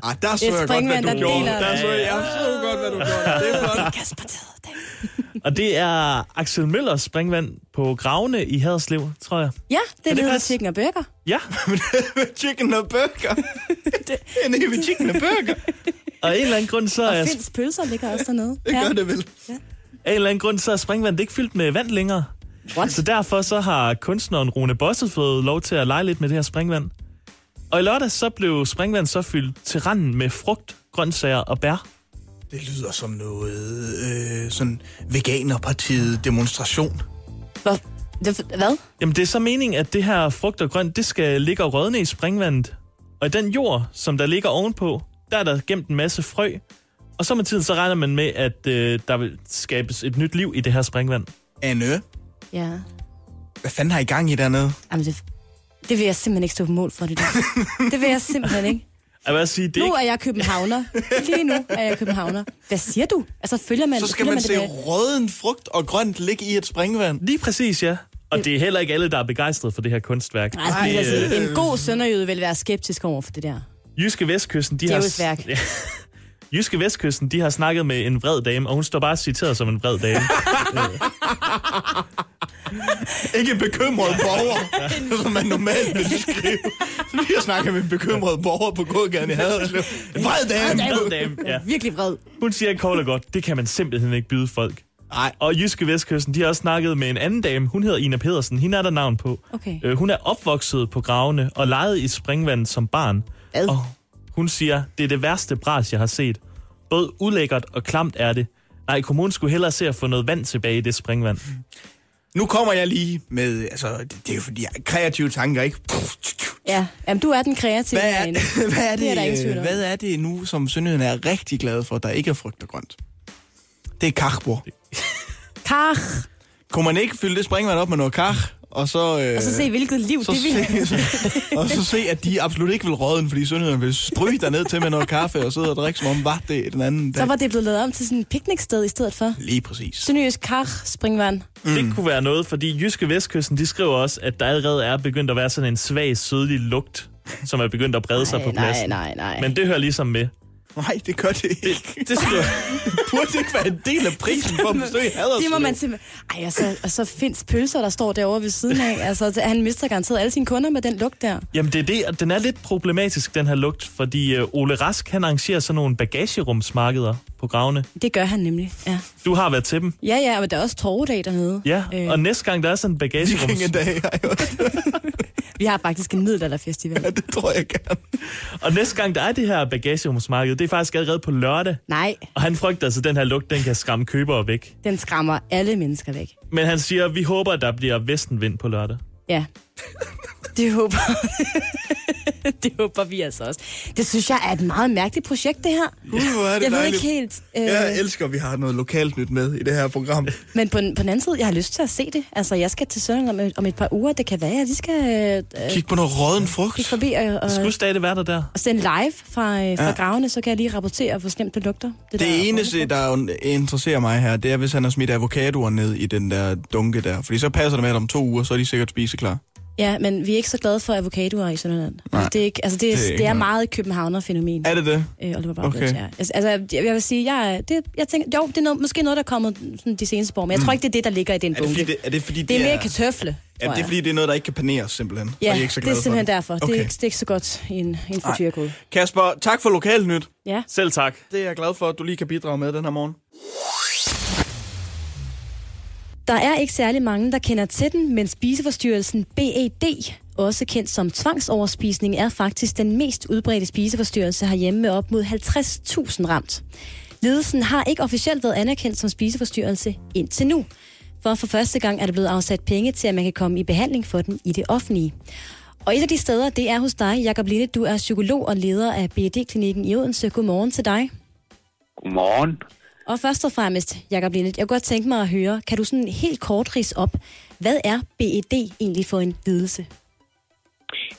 Ah, der så jeg godt, hvad springvand, du der gjorde. deler- Der så jeg, jeg så godt, hvad du gjorde. Det er flot. Kasper. [LAUGHS] Og det er Axel Møllers springvand på Gravene i Haderslev, tror jeg. Ja, det er det det, passe? chicken og burger. Ja, [LAUGHS] chicken og burger. [LAUGHS] en evig chicken og burger. og af en eller anden grund, så er Og jeg... Finns pølser ligger også dernede. Det gør det vel. Af en eller anden grund, så er springvandet ikke fyldt med vand længere. What? Så derfor så har kunstneren Rune Bosse fået lov til at lege lidt med det her springvand. Og i lørdag så blev springvand så fyldt til randen med frugt, grøntsager og bær. Det lyder som noget øh, sådan veganerpartiet demonstration. Det, hvad? Jamen det er så meningen, at det her frugt og grønt, det skal ligge og rådne i springvandet. Og i den jord, som der ligger ovenpå, der er der gemt en masse frø. Og så med tiden, så regner man med, at øh, der vil skabes et nyt liv i det her springvand. Anne, Ja. hvad fanden har I gang i dernede? Jamen, det, det vil jeg simpelthen ikke stå på mål for, det der. det vil jeg simpelthen ikke. Jeg vil sige, det er Nu er jeg københavner. Lige nu er jeg københavner. Hvad siger du? Altså, følger man, Så skal følger man se det røden frugt og grønt ligge i et springvand. Lige præcis, ja. Og det er heller ikke alle, der er begejstret for det her kunstværk. Nej, altså, Det, altså, øh, en god sønderjyde vil være skeptisk over for det der. Jyske Vestkysten, de Det er har... jo et værk. Ja. Jyske Vestkysten, de har snakket med en vred dame, og hun står bare citeret som en vred dame. [LAUGHS] Ikke en bekymret borger, som man normalt vil [LAUGHS] skrive. Så vi har snakket med en bekymret borger på gågaden i Haderslev. En vred dame. vred dame, ja. Virkelig vred. Hun siger kort og godt, det kan man simpelthen ikke byde folk. Nej. Og Jyske Vestkysten, de har også snakket med en anden dame. Hun hedder Ina Pedersen. Hende er der navn på. Okay. Øh, hun er opvokset på gravene og leget i springvandet som barn. Hvad? Og hun siger, det er det værste bras, jeg har set. Både ulækkert og klamt er det. Nej, kommunen skulle hellere se at få noget vand tilbage i det springvand. Nu kommer jeg lige med, altså, det, det er jo fordi, jeg kreative tanker, ikke? Ja, Jamen, du er den kreative Hvad er, [LAUGHS] hvad, er Det er der det, tvivl om. hvad er det nu, som Sønderjylland er rigtig glad for, der ikke er frugt og grønt? Det er kachbord. Kach. Kunne man ikke fylde det springvand op med noget kach, og så... Øh, Og så se, hvilket liv så det vil. se, [LAUGHS] og så se, at de absolut ikke vil råden, fordi Sønderjylland vil stryge derned til med noget kaffe og sidde og drikke, som om var det den anden dag. Så var det blevet lavet om til sådan et pikniksted i stedet for. Lige præcis. Sønderjysk Kach springvand. Mm. Det kunne være noget, fordi Jyske Vestkysten, de skriver også, at der allerede er begyndt at være sådan en svag, sødlig lugt, som er begyndt at brede sig på nej, pladsen. nej, nej. Men det hører ligesom med. Nej, det gør det ikke. Det skriver... burde ikke være en del af prisen for at besøge Haderslev. Det må man simpelthen... Ej, og så, og så findes pølser, der står derovre ved siden af. Altså, han mister garanteret alle sine kunder med den lugt der. Jamen det er det, og den er lidt problematisk, den her lugt, fordi uh, Ole Rask, han arrangerer sådan nogle bagagerumsmarkeder på gravene. Det gør han nemlig, ja. Du har været til dem. Ja, ja, men der er også torvedag dernede. Ja, Øh, og næste gang, der er sådan en bagagerums... Vikingedag har jeg [LAUGHS] hørt. Vi har faktisk en middelalderfestival. Ja, det tror jeg gerne. Og næste gang, der er det her bagagerumsmarked, det er faktisk allerede på lørdag. Nej, Og han frygter altså, at den her lugt, den kan skræmme købere væk. den skræmmer alle mennesker væk. Men han siger, at vi håber, at der bliver vestenvind på lørdag. Ja. [LAUGHS] Det håber, [LAUGHS] det håber vi altså også. Det synes jeg er et meget mærkeligt projekt, det her. Gud, hvor er det Jeg ved dejligt. ikke helt... Øh, Jeg elsker, at vi har noget lokalt nyt med i det her program. [LAUGHS] Men på, den- på den anden side, jeg har lyst til at se det. Altså, jeg skal til Sønderland om, et- om et par uger. Det kan være, at de skal øh, Kig på noget råden frugt. kigge forbi og, og, Skulle stadig være der der? og sende live fra, øh, fra Ja. gravene, så kan jeg lige rapportere, hvor slemt det lugter. Det, der Det eneste, der interesserer mig her, det er, hvis han har smidt avocadoer ned i den der dunke der. Fordi så passer det med, at om to uger, så er de sikkert spiseklar. Ja, men vi er ikke så glade for avocadoer i Sønderland. Nej. Det er, ikke, altså det, er, Det er det, er meget et københavner-fænomen. Er det det? Øh, Oliver Okay. okay. ja. altså, altså, jeg, jeg vil sige, jeg, det, jeg tænker, jo, det er noget, måske noget, der er kommet sådan, de seneste år, men jeg tror ikke, det er det, der ligger i den Mm. Er det bunke. fordi, det, er det, fordi, det er mere kartøfle, Ja, det er fordi, det er noget, der ikke kan paneres, simpelthen. Ja, er ikke så det er glade simpelthen for derfor. Det, er Okay. ikke, det er ikke så godt i en, i en frityrkode. Kasper, tak for lokalnyt. Ja. Selv tak. Det er jeg glad for, at du lige kan bidrage med den her morgen. Der er ikke særlig mange, der kender til den, men spiseforstyrrelsen BED, også kendt som tvangsoverspisning, er faktisk den mest udbredte spiseforstyrrelse herhjemme med op mod 50.000 ramt. Lidelsen har ikke officielt været anerkendt som spiseforstyrrelse indtil nu. For for første gang er der blevet afsat penge til, at man kan komme i behandling for den i det offentlige. Og et af de steder, det er hos dig, Jakob Linde. Du er psykolog og leder af BED-klinikken i Odense. Godmorgen til dig. Godmorgen. Og først og fremmest, Jakob Lindet, jeg kunne godt tænke mig at høre, kan du sådan helt kort ris op, hvad er BED egentlig for en lidelse?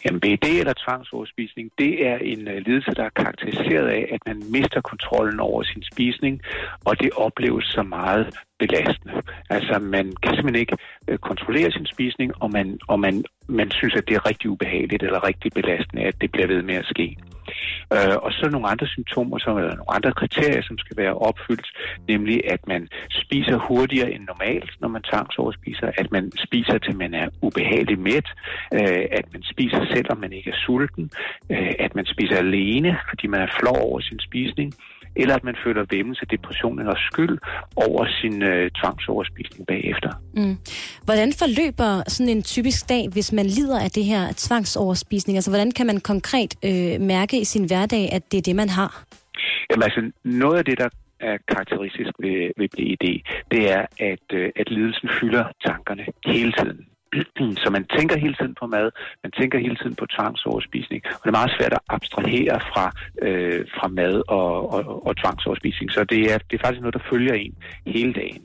Jamen, BED eller tvangsoverspisning, det er en øh, lidelse, der er karakteriseret af, at man mister kontrollen over sin spisning, og det opleves så meget belastende. Altså, man kan simpelthen ikke øh, kontrollere sin spisning, og, man, og man, man synes, at det er rigtig ubehageligt eller rigtig belastende, at det bliver ved med at ske. Øh, og så nogle andre symptomer, som, eller nogle andre kriterier, som skal være opfyldt, nemlig at man spiser hurtigere end normalt, når man tvangsoverspiser, at man spiser til man er ubehageligt mæt, øh, at man spiser selvom man ikke er sulten, øh, at man spiser alene, fordi man er flov over sin spisning, eller at man føler væmmelse, depression eller skyld over sin øh, tvangsoverspisning bagefter. Mm. Hvordan forløber sådan en typisk dag, hvis man lider af det her tvangsoverspisning? Altså, hvordan kan man konkret øh, mærke i sin hverdag, at det er det, man har? Jamen altså, noget af det, der er karakteristisk ved, ved BED, det er, at, øh, at lidelsen fylder tankerne hele tiden. [CLEARS THROAT] Så man tænker hele tiden på mad, man tænker hele tiden på tvangsoverspisning, og det er meget svært at abstrahere fra, øh, fra mad og, og, og tvangsoverspisning. Så det er, det er faktisk noget, der følger en hele dagen.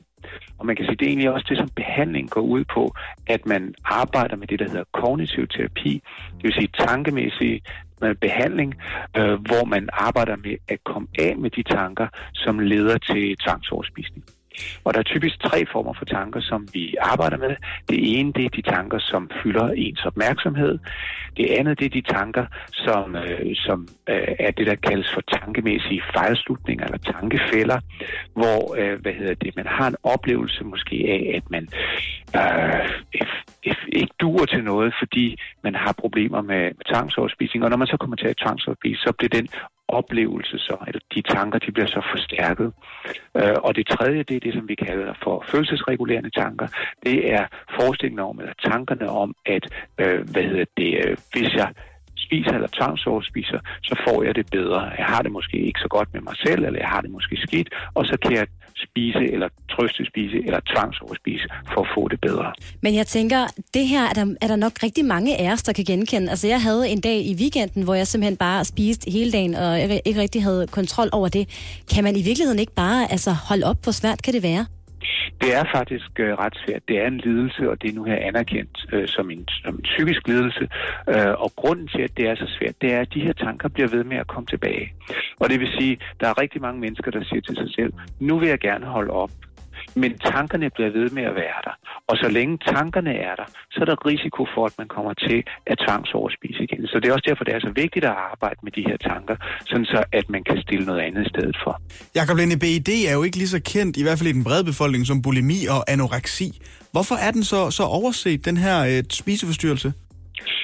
Og man kan sige, det er egentlig også det, som behandling går ud på, at man arbejder med det, der hedder kognitiv terapi, det vil sige tankemæssig øh, behandling, øh, hvor man arbejder med at komme af med de tanker, som leder til tvangsoverspisning. Og der er typisk tre former for tanker, som vi arbejder med. Det ene, det er de tanker, som fylder ens opmærksomhed. Det andet, det er de tanker, som, øh, som øh, er det, der kaldes for tankemæssige fejlslutninger eller tankefælder, hvor øh, hvad hedder det, man har en oplevelse måske af, at man øh, ikke duer til noget, fordi man har problemer med, med tvangsoverspisning. Og når man så kommer til at tvangsoverspise, så bliver den oplevelse så, eller de tanker, de bliver så forstærket. Øh, og det tredje, det er det, som vi kalder for følelsesregulerende tanker. Det er forestillingen om, eller tankerne om, at, øh, hvad hedder det, øh, hvis jeg spiser eller tvangsoverspiser, så får jeg det bedre. Jeg har det måske ikke så godt med mig selv, eller jeg har det måske skidt, og så kan jeg spise eller trøste spise eller tvangsoverspise for at få det bedre. Men jeg tænker, det her er der, er der nok rigtig mange af os, der kan genkende. Altså jeg havde en dag i weekenden, hvor jeg simpelthen bare spiste hele dagen, og ikke rigtig havde kontrol over det. Kan man i virkeligheden ikke bare altså, holde op? Hvor svært kan det være? Det er faktisk øh, ret svært. Det er en lidelse, og det er nu her anerkendt øh, som, en, som en psykisk lidelse. Øh, og grunden til, at det er så svært, det er, at de her tanker bliver ved med at komme tilbage. Og det vil sige, der er rigtig mange mennesker, der siger til sig selv, nu vil jeg gerne holde op. Men tankerne bliver ved med at være der. Og så længe tankerne er der, så er der risiko for, at man kommer til at tvangsoverspise igen. Så det er også derfor, det er så vigtigt at arbejde med de her tanker, sådan så at man kan stille noget andet i stedet for. Jakob Lene, BID er jo ikke lige så kendt, i hvert fald i den brede befolkning, som bulimi og anoreksi. Hvorfor er den så, så overset, den her øh, spiseforstyrrelse?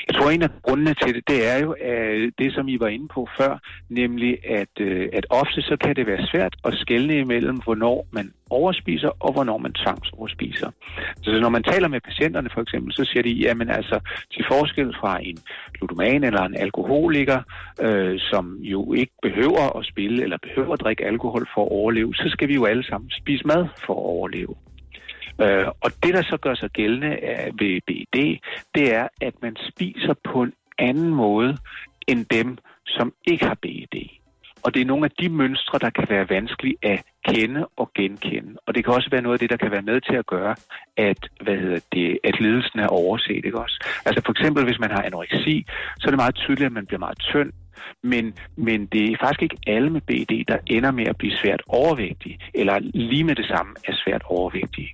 Jeg tror, en af grundene til det, det er jo at det, som I var inde på før, nemlig at, øh, at ofte så kan det være svært at skelne imellem, hvornår man overspiser og hvornår man tvangsoverspiser. Så når man taler med patienterne for eksempel, så siger de, jamen altså til forskel fra en ludoman eller en alkoholiker, øh, som jo ikke behøver at spille eller behøver at drikke alkohol for at overleve, så skal vi jo alle sammen spise mad for at overleve. Øh, og det, der så gør sig gældende øh, ved BED, det er, at man spiser på en anden måde end dem, som ikke har BED. Og det er nogle af de mønstre, der kan være vanskelige at kende og genkende. Og det kan også være noget af det, der kan være med til at gøre, at, hvad hedder det, at ledelsen er overset. Ikke også? Altså for eksempel, hvis man har anoreksi, så er det meget tydeligt, at man bliver meget tynd. Men, men det er faktisk ikke alle med BD, der ender med at blive svært overvægtige, eller lige med det samme er svært overvægtige.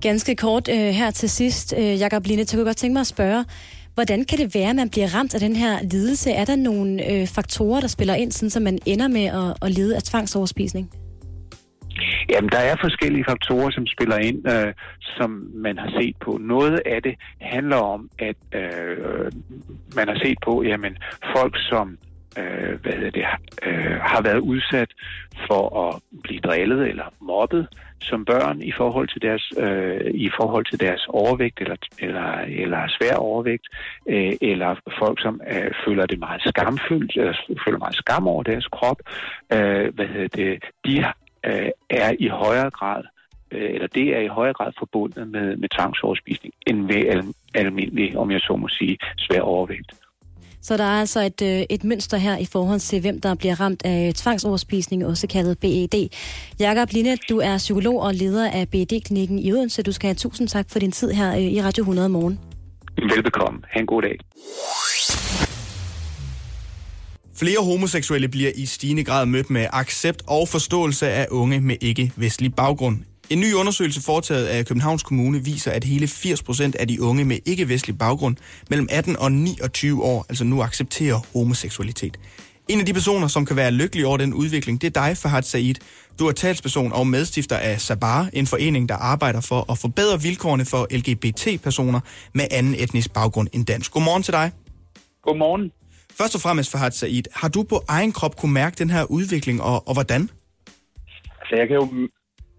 Ganske kort øh, her til sidst, øh, Jakob Line, så kunne jeg godt tænke mig at spørge, hvordan kan det være, at man bliver ramt af den her lidelse? Er der nogle øh, faktorer, der spiller ind, sådan, så man ender med at, at lide af tvangsoverspisning? Jamen, der er forskellige faktorer, som spiller ind, øh, som man har set på. Noget af det handler om, at øh, man har set på, jamen, folk som øh, hvad hedder det, øh, har været udsat for at blive drillet eller mobbet som børn i forhold til deres øh, i forhold til deres overvægt eller eller eller svær overvægt øh, eller folk som øh, føler det meget skamfyldt eller føler meget skam over deres krop øh, hvad hedder det de øh, er i højere grad øh, eller det er i højere grad forbundet med, med tvangsoverspisning end ved al, almindelig, om jeg så må sige, svær overvægt. Så der er altså et, øh, et mønster her i forhold til, hvem der bliver ramt af tvangsoverspisning, også kaldet BED. Jakob Line, du er psykolog og leder af BED-klinikken i Odense. Du skal have tusind tak for din tid her øh, i Radio 100 morgen. Velbekomme. Ha' en god dag. Flere homoseksuelle bliver i stigende grad mødt med accept og forståelse af unge med ikke-vestlig baggrund. En ny undersøgelse foretaget af Københavns Kommune viser, at hele 80% af de unge med ikke-vestlig baggrund mellem 18 og 29 år altså nu accepterer homoseksualitet. En af de personer, som kan være lykkelig over den udvikling, det er dig, Fahad Said. Du er talsperson og medstifter af Sabar, en forening, der arbejder for at forbedre vilkårene for LGBT-personer med anden etnisk baggrund end dansk. Godmorgen til dig. Godmorgen. Først og fremmest, Fahad Said, har du på egen krop kunne mærke den her udvikling, og, og hvordan? Altså, jeg kan jo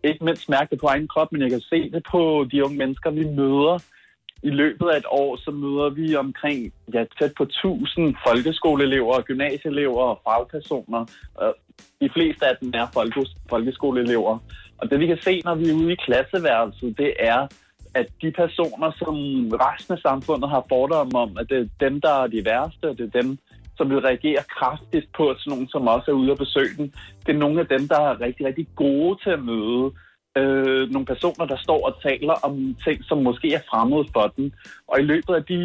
ikke mindst mærke det på egen krop, men jeg kan se det på de unge mennesker, vi møder. I løbet af et år, så møder vi omkring ja, tæt på 1000 folkeskoleelever, gymnasieelever og fagpersoner. Og De fleste af dem er folkeskoleelever. Og det vi kan se, når vi er ude i klasseværelset, det er, at de personer, som resten af samfundet har fordomme om, at det er dem, der er de værste, og det er dem, som vil reagere kraftigt på, at sådan nogen som også er ude og besøge den. Det er nogle af dem, der er rigtig, rigtig gode til at møde øh, nogle personer, der står og taler om ting, som måske er fremmede for dem. Og i løbet af de,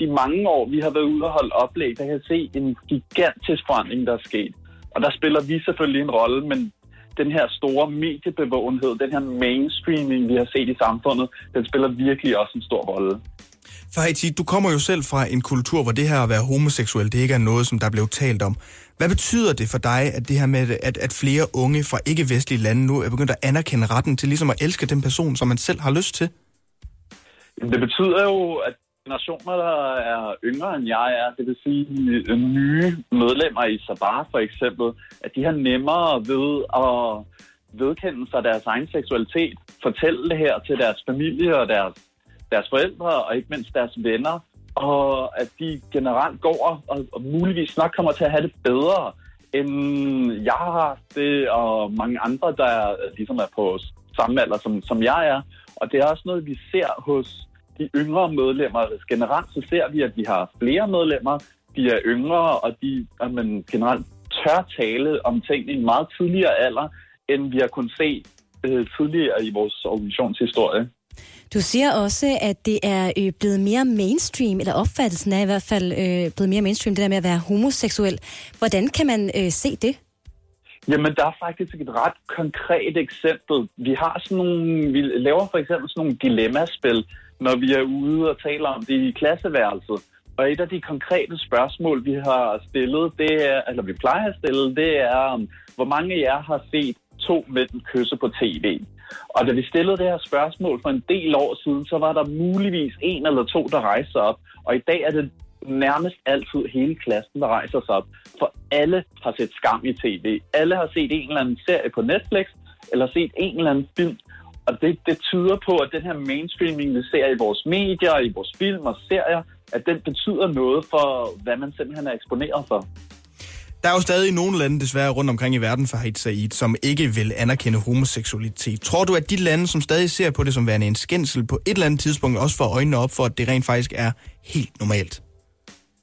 de mange år, vi har været ude og holde oplæg, der kan jeg se en gigantisk forandring, der er sket. Og der spiller vi selvfølgelig en rolle, men den her store mediebevågenhed, den her mainstreaming, vi har set i samfundet, den spiller virkelig også en stor rolle. Fahiti, du kommer jo selv fra en kultur, hvor det her at være homoseksuel, det ikke er noget, som der blev talt om. Hvad betyder det for dig, at det her med, at, at flere unge fra ikke-vestlige lande nu er begyndt at anerkende retten til ligesom at elske den person, som man selv har lyst til? Det betyder jo, at generationer, der er yngre end jeg er, det vil sige nye medlemmer i Sabar for eksempel, at de har nemmere ved at vedkende sig deres egen seksualitet, fortælle det her til deres familie og deres, deres forældre og ikke mindst deres venner, og at de generelt går og, og muligvis nok kommer til at have det bedre, end jeg har haft det, og mange andre, der ligesom er på samme alder, som, som jeg er. Og det er også noget, vi ser hos de yngre medlemmer. Generelt så ser vi, at vi har flere medlemmer, de er yngre, og de at man generelt tør tale om ting i en meget tidligere alder, end vi har kunnet se øh, tidligere i vores organisationshistorie. Du siger også, at det er øh, blevet mere mainstream, eller opfattelsen er i hvert fald øh, blevet mere mainstream, det der med at være homoseksuel. Hvordan kan man øh, se det? Jamen, der er faktisk et ret konkret eksempel. Vi har sådan nogle, vi laver for eksempel sådan nogle dilemmaspil, når vi er ude og taler om det i klasseværelset. Og et af de konkrete spørgsmål, vi har stillet, det er, eller vi plejer at stille, det er, hvor mange af jer har set to mænd kysse på tv? Og da vi stillede det her spørgsmål for en del år siden, så var der muligvis en eller to, der rejste sig op. Og i dag er det nærmest altid hele klassen, der rejser sig op. For alle har set skam i tv. Alle har set en eller anden serie på Netflix, eller set en eller anden film. Og det, det tyder på, at den her mainstreaming, vi ser i vores medier, i vores film og serier, at den betyder noget for, hvad man simpelthen er eksponeret for. Der er jo stadig nogle lande desværre rundt omkring i verden for Haid Said, som ikke vil anerkende homoseksualitet. Tror du, at de lande, som stadig ser på det som værende en skændsel, på et eller andet tidspunkt også får øjnene op for, at det rent faktisk er helt normalt?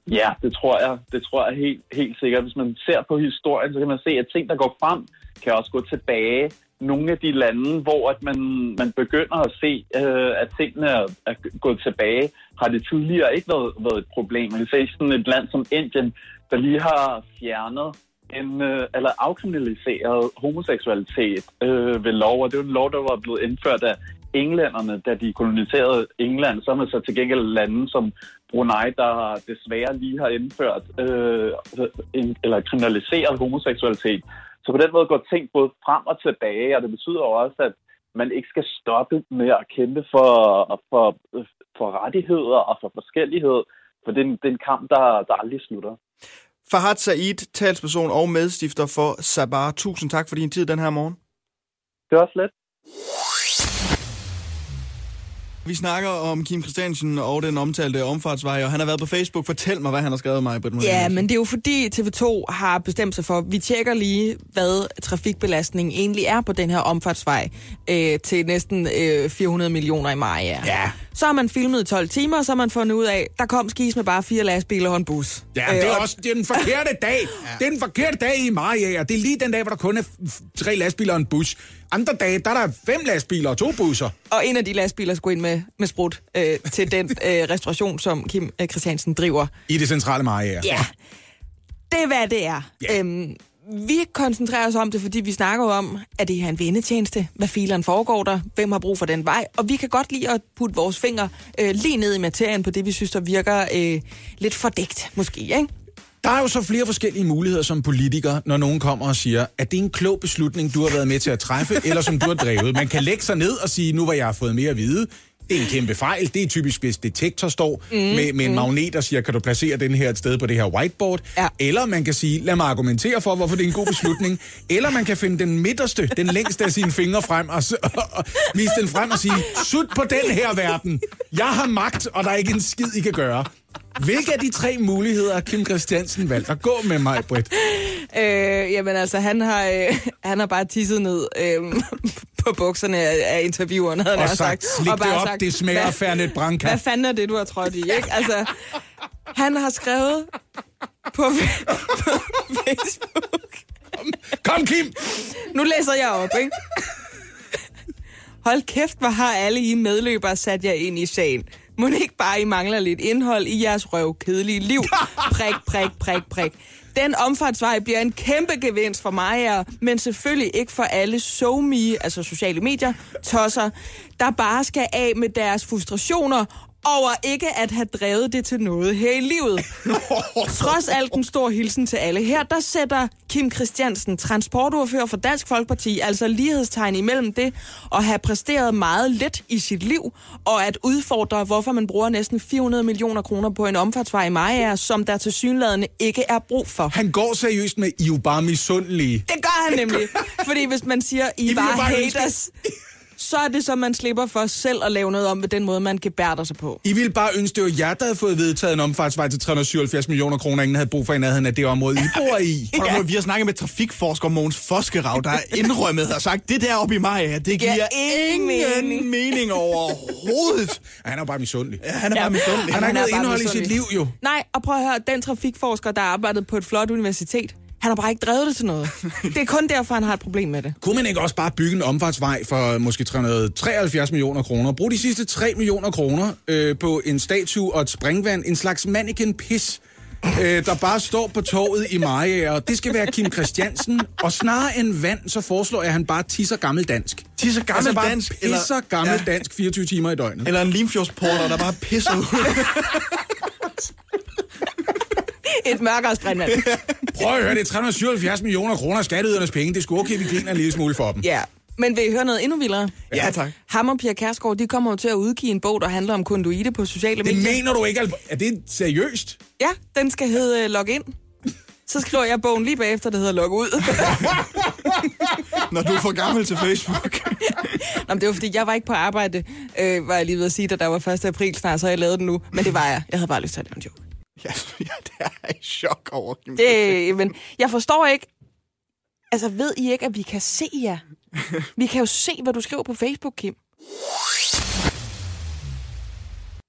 Ja, det tror jeg. Det tror jeg helt, helt sikkert. Hvis man ser på historien, så kan man se, at ting, der går frem, kan også gå tilbage. Nogle af de lande, hvor at man, man begynder at se, øh, at tingene er, er gået tilbage, har det tidligere ikke været, været et problem. Man ser sådan et land som Indien, der lige har fjernet en, øh, eller afkriminaliseret homoseksualitet øh, ved lov, og det var en lov, der var blevet indført af englænderne, da de koloniserede England, så er man så til gengæld lande som Brunei, der desværre lige har indført øh, en, eller kriminaliseret homoseksualitet. Så på den måde går ting både frem og tilbage, og det betyder også, at man ikke skal stoppe med at kæmpe for, for, for rettigheder og for forskellighed, for det er en, det er en kamp, der, der aldrig slutter. Fahad Said, talsperson og medstifter for Sabar. Tusind tak for din tid den her morgen. Det var slet. Vi snakker om Kim Christiansen og den omtalte omfartsvej, og han har været på Facebook. Fortæl mig, hvad han har skrevet mig, Britt Marie. Ja, men det er jo fordi TV2 har bestemt sig for, at vi tjekker lige, hvad trafikbelastningen egentlig er på den her omfartsvej øh, til næsten øh, 400 millioner i maj. Ja. Ja. Så har man filmet i 12 timer, og så har man fundet ud af, der kom skis med bare fire lastbiler og en bus. Ja, det er og- også det er den forkerte dag. [LAUGHS] Det er den forkerte dag i maj, og det er lige den dag, hvor der kun er tre lastbiler og en bus. Andre dage, der er der fem lastbiler og to busser. Og en af de lastbiler skulle ind med, med sprut øh, til den [LAUGHS] øh, restauration, som Kim øh, Christiansen driver. I det centrale Maja. Ja, det er, hvad det er. Ja. Øhm, vi koncentrerer os om det, fordi vi snakker om, at det her er en vendetjeneste. Hvad fileren foregår der? Hvem har brug for den vej? Og vi kan godt lide at putte vores fingre øh, lige ned i materien på det, vi synes, der virker øh, lidt fordækt, måske, ikke? Der er jo så flere forskellige muligheder som politiker, når nogen kommer og siger, at det er en klog beslutning, du har været med til at træffe, [LAUGHS] eller som du har drevet. Man kan lægge sig ned og sige, nu hvor jeg har fået mere at vide, Det er en kæmpe fejl. Det er typisk, hvis detektor står mm, med, med en magnet og siger, kan du placere den her et sted på det her whiteboard? Ja. Eller man kan sige, lad mig argumentere for, hvorfor det er en god beslutning. [LAUGHS] Eller man kan finde den midterste, den længste af sine fingre frem og, og, og vise den frem og sige, sut på den her verden. Jeg har magt, og der er ikke en skid, I kan gøre. Hvilke af de tre muligheder har Kim Christiansen valgt at gå med mig, Britt? Øh, jamen altså, han har, øh, han har bare tisset ned øh, på bukserne af, af intervieweren, havde Og han sagt, slik det op, det smager Fernet Branca. hvad fanden er det, du har trådt i, ikke? Altså, han har skrevet på, på Facebook. Kom, Kim! Nu læser jeg op, ikke? Hold kæft, hvor har alle I medløbere sat jer ind i sagen. Må ikke bare I mangler lidt indhold i jeres røv kedelige liv? [LAUGHS] Prik, prik, prik, prik. Den omfartsvej bliver en kæmpe gevinst for mig, men selvfølgelig ikke for alle SoMe, altså sociale medier, tosser, der bare skal af med deres frustrationer over ikke at have drevet det til noget her i livet. [LAUGHS] Trods alt en stor hilsen til alle her, der sætter Kim Christiansen, transportordfører for Dansk Folkeparti, altså lighedstegn imellem det at have præsteret meget let i sit liv, og at udfordre, hvorfor man bruger næsten 400 millioner kroner på en omfartsvej i Maja, som der til synlædende ikke er brug for. Han går seriøst med, I er jo bare misundelige. Det gør han nemlig. [LAUGHS] Fordi hvis man siger, I, ville var bare ønske- haters, så er det så, man slipper for selv at lave noget om ved den måde, man gebærder sig på. I ville bare ønske, det var jer, der havde fået vedtaget en omfartsvej til 377 millioner kroner, ingen havde brug for i nærheden af det område, I bor i. Og der må vi har snakket med trafikforsker Mogens Foskerav, der er indrømmet og sagt, det der oppe i Maja, det giver ingen ingen mening." mening overhovedet. [LAUGHS] Han er bare misundelig. Ja, han er bare misundelig. Han har ikke er noget indhold i sit liv, misundelig. jo. Nej, og prøv at høre, den trafikforsker, der arbejdede på et flot universitet, han har bare ikke drevet det til noget. [LAUGHS] Det er kun derfor, han har et problem med det. Kunne man ikke også bare bygge en omfartsvej for måske 373 millioner kroner? Brug de sidste 3 millioner kroner øh, på en statue og et springvand, en slags mannequin pis, øh, der bare står på torvet i Maja, og det skal være Kim Christiansen. Og snarere end vand, så foreslår jeg, at han bare tisser gammeldansk. Tisser gammel altså bare dansk, pisser eller- gammeldansk Ja. dansk 24 timer i døgnet. Eller en limfjordsporter, der bare pisser ud. [LAUGHS] [LAUGHS] Et mørkere springvand. [LAUGHS] Prøv at høre, det er 377 millioner kroner af skatteydernes penge. Det er sgu okay, vi griner en lille smule for dem. Ja, men vil I høre noget endnu vildere? Ja, tak. Ham og Pia Kærsgaard, de kommer jo til at udgive en bog, der handler om konduite på sociale Det medier. mener du ikke, Er det seriøst? Ja, den skal hedde uh, Log Ind. Så skriver jeg bogen lige bagefter, der hedder Log Ud. [LAUGHS] Når du er for gammel til Facebook. Nå, men det var fordi, jeg var ikke på arbejde, øh, var jeg lige ved at sige, da der var 1. april snart, så jeg lavede den nu. Men det var jeg. Jeg havde bare lyst til at lave en joke. [LAUGHS] Ja, ja, det er jeg i chok over. Kim. Det, men jeg forstår ikke... Altså, ved I ikke, at vi kan se jer? Vi kan jo se, hvad du skriver på Facebook, Kim.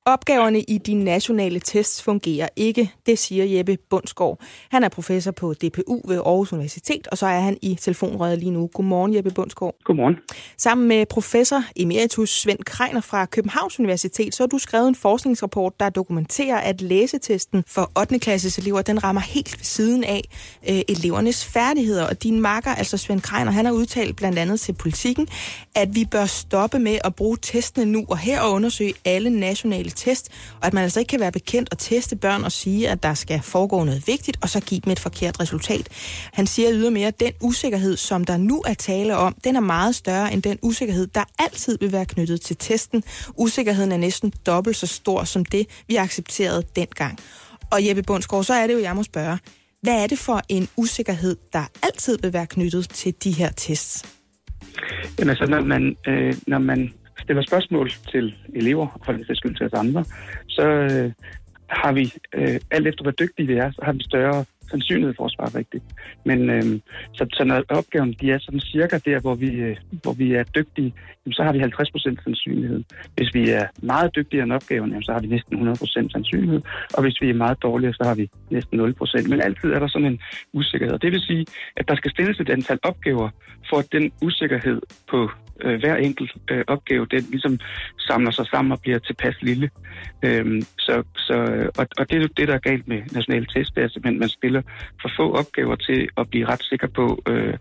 Opgaverne i de nationale tests fungerer ikke, det siger Jeppe Bundsgaard. Han er professor på DPU ved Aarhus Universitet, og så er han i telefonrøret lige nu. Godmorgen, Jeppe Bundsgaard. Godmorgen. Sammen med professor emeritus Svend Kreiner fra Københavns Universitet, så har du skrevet en forskningsrapport, der dokumenterer, at læsetesten for 8. klasses elever, den rammer helt ved siden af øh, elevernes færdigheder. Og din makker, altså Svend Kreiner, han har udtalt blandt andet til politikken, at vi bør stoppe med at bruge testene nu og her og undersøge alle nationale test, og at man altså ikke kan være bekendt at teste børn og sige, at der skal foregå noget vigtigt, og så give dem et forkert resultat. Han siger ydermere, at den usikkerhed, som der nu er tale om, den er meget større end den usikkerhed, der altid vil være knyttet til testen. Usikkerheden er næsten dobbelt så stor som det, vi accepterede dengang. Og Jeppe Bundsgaard, så er det jo, jeg må spørge, hvad er det for en usikkerhed, der altid vil være knyttet til de her tests? Jamen altså, når man, øh, når man stiller spørgsmål til elever, og for det sags skyld til os andre, så øh, har vi, øh, alt efter hvor dygtige vi er, så har vi større sandsynlighed for at svare rigtigt. Men øh, så, så når opgaven de er sådan cirka der, hvor vi, øh, hvor vi er dygtige, så har vi 50% sandsynlighed. Hvis vi er meget dygtigere end opgaven, så har vi næsten 100% sandsynlighed. Og hvis vi er meget dårligere, så har vi næsten 0%. Men altid er der sådan en usikkerhed. Det vil sige, at der skal stilles et antal opgaver, for at den usikkerhed på øh, hver enkelt øh, opgave, den ligesom samler sig sammen og bliver tilpas lille. Øhm, så, så, og, og det er jo det, der er galt med nationale test, altså, det er simpelthen, at man stiller for få opgaver til at blive ret sikker på, øh,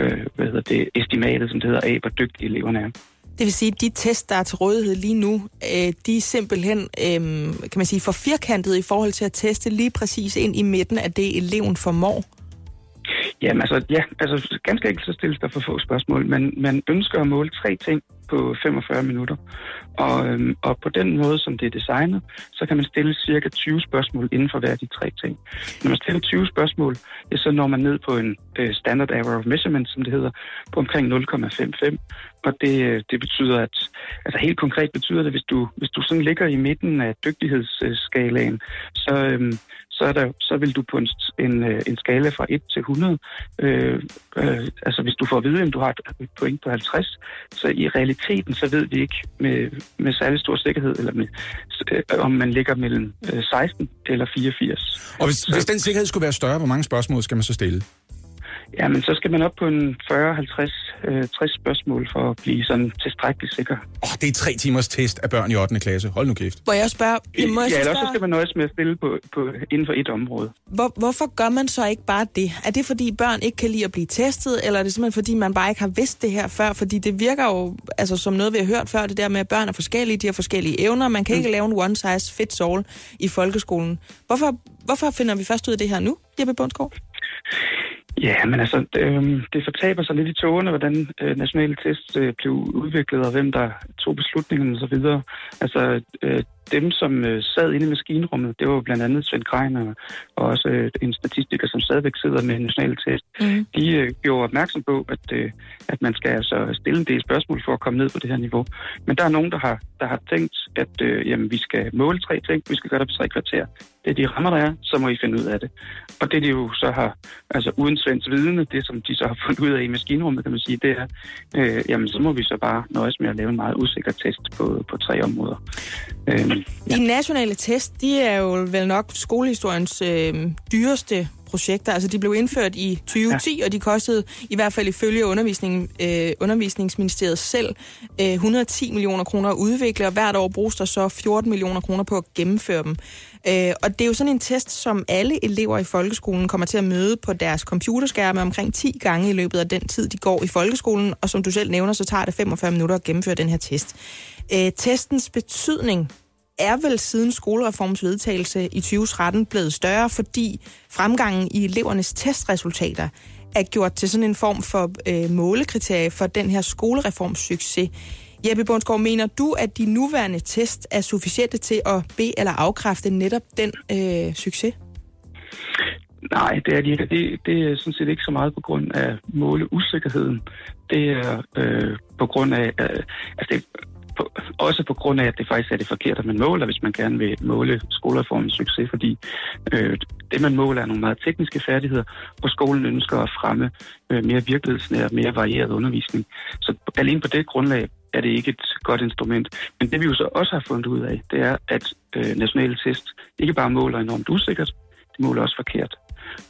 øh, hvad hedder det, estimatet, som det hedder, af, hvor dygtige eleverne er. Det vil sige, at de test, der er til rådighed lige nu, øh, de er simpelthen, øh, kan man sige, for firkantet i forhold til at teste lige præcis ind i midten af det, eleven formår. Jamen altså, ja, altså ganske enkelt så stilles der for få spørgsmål. Man, man ønsker at måle tre ting på 45 minutter. Og, øhm, og på den måde, som det er designet, så kan man stille cirka 20 spørgsmål inden for hver af de tre ting. Når man stiller 20 spørgsmål, ja, så når man ned på en øh, standard error of measurement, som det hedder, på omkring 0,55. Og det, øh, det betyder, at altså helt konkret betyder det, hvis du, hvis du sådan ligger i midten af dygtighedsskalaen, så, øhm, så, er der, så vil du på en, en, øh, en skala fra 1 til 100, øh, øh, altså hvis du får at vide, at du har et point på 50, så i realiteten, så ved vi ikke med, med særlig stor sikkerhed, eller med, øh, om man ligger mellem øh, 16 eller 84. Og hvis, hvis den sikkerhed skulle være større, hvor mange spørgsmål skal man så stille? Ja, men så skal man op på en 40, 50, øh, 60 spørgsmål for at blive sådan tilstrækkeligt sikker. Åh, oh, det er tre timers test af børn i 8. klasse. Hold nu kæft. Må jeg spørge, jeg må jeg ja, så eller også så skal man nøjes med at stille på, på, inden for et område. hvor, hvorfor gør man så ikke bare det? Er det fordi børn ikke kan lide at blive testet, eller er det simpelthen fordi man bare ikke har vidst det her før? Fordi det virker jo altså, som noget, vi har hørt før, det der med, at børn er forskellige, de har forskellige evner. Man kan ikke lave en one size fits all i folkeskolen. Hvorfor, hvorfor finder vi først ud af det her nu, Jeppe Bundsgaard? Ja, men altså, det, øh, det fortaber sig lidt i togene, hvordan øh, nationale test øh, blev udviklet, og hvem der tog beslutningerne osv. Altså, øh, dem, som øh, sad inde i maskinrummet, det var jo blandt andet Svend Kreiner, og også øh, en statistiker, som stadigvæk sidder med nationale test. Mm. De øh, gjorde opmærksom på, at, øh, at man skal altså stille en del spørgsmål for at komme ned på det her niveau. Men der er nogen, der har, der har tænkt, at øh, jamen, vi skal måle tre ting, vi skal gøre det på tre kvarter. Det de rammer, der er, så må I finde ud af det. Og det, de jo så har, altså uden Svends vidne, det som de så har [LAUGHS] fundet ud af i maskinrummet, kan man sige, det er, øh, jamen så må vi så bare nøjes med at lave en meget usikker test på, på tre områder. Øh, De nationale test, de er jo vel nok skolehistoriens øh, dyreste projekter. Altså, de blev indført i 2010, ja. og de kostede i hvert fald ifølge undervisning, øh, undervisningsministeriet selv øh, 110 millioner kroner at udvikle, og hvert år bruges der så 14 millioner kroner på at gennemføre dem. Øh, og det er jo sådan en test, som alle elever i folkeskolen kommer til at møde på deres computerskærme omkring 10 gange i løbet af den tid, de går i folkeskolen, og som du selv nævner, så tager det 45 minutter at gennemføre den her test. Øh, testens betydning er vel siden skolereformens vedtagelse i 2013 blevet større, fordi fremgangen i elevernes testresultater er gjort til sådan en form for øh, målekriterie for den her skolereforms succes. Jeppe Bundsgaard, mener du, at de nuværende test er sufficiente til at be- eller afkræfte netop den øh, succes? Nej, det er de ikke. Det, det er sådan set ikke så meget på grund af måleusikkerheden. Det er øh, på grund af, øh, altså det, på, også på grund af, at det faktisk er det forkerte, man måler, hvis man gerne vil måle skolereformens succes, fordi øh, det, man måler, er nogle meget tekniske færdigheder, hvor skolen ønsker at fremme øh, mere virkelighedsnær, mere varieret undervisning. Så alene på det grundlag er det ikke et godt instrument. Men det vi jo så også har fundet ud af, det er, at øh, nationale test ikke bare måler enormt usikkert, de måler også forkert.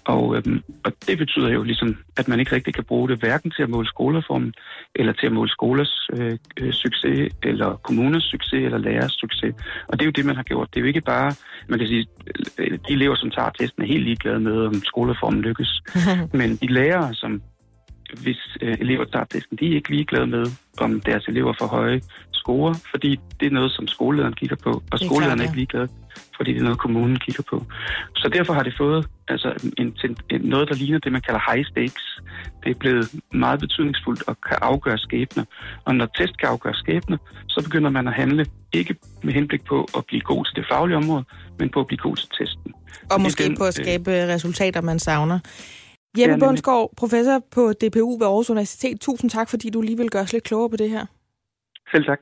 Og, øhm, og det betyder jo ligesom, at man ikke rigtig kan bruge det hverken til at måle skolereformen, eller til at måle skolers øh, øh, succes, eller kommuners succes, eller lærers succes. Og det er jo det, man har gjort. Det er jo ikke bare, man kan sige, øh, de elever, som tager testen, er helt ligeglade med, om skolereformen lykkes. [LAUGHS] Men de lærere, som hvis øh, elever tager testen, de er ikke ligeglade med, om deres elever får høje score, fordi det er noget, som skolelederen kigger på, og er skolelederen er ikke ligeglad, fordi det er noget, kommunen kigger på. Så derfor har det fået altså, en, en, noget, der ligner det, man kalder high stakes. Det er blevet meget betydningsfuldt og kan afgøre skæbne. Og når test kan afgøre skæbne, så begynder man at handle ikke med henblik på at blive god til det faglige område, men på at blive god til testen. Og måske den, på at øh, skabe resultater, man savner. Jeppe. Bundsgaard, professor på DPU ved Aarhus Universitet. Tusind tak, fordi du lige vil gøre os lidt klogere på det her. Selv tak.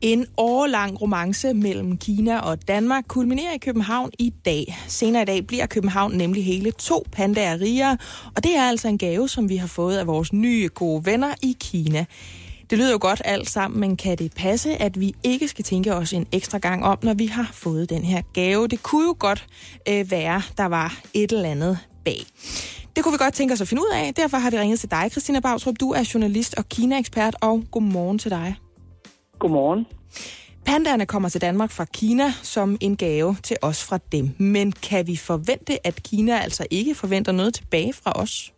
En årlang romance mellem Kina og Danmark kulminerer i København i dag. Senere i dag bliver København nemlig hele to pandaer rigere, og det er altså en gave, som vi har fået af vores nye gode venner i Kina. Det lyder jo godt alt sammen, men kan det passe, at vi ikke skal tænke os en ekstra gang om, når vi har fået den her gave? Det kunne jo godt øh, være, der var et eller andet bag. Det kunne vi godt tænke os at finde ud af. Derfor har vi ringet til dig, Christina Bautrup. Du er journalist og Kina-ekspert, og godmorgen til dig. Godmorgen. Pandaerne kommer til Danmark fra Kina som en gave til os fra dem. Men kan vi forvente, at Kina altså ikke forventer noget tilbage fra os?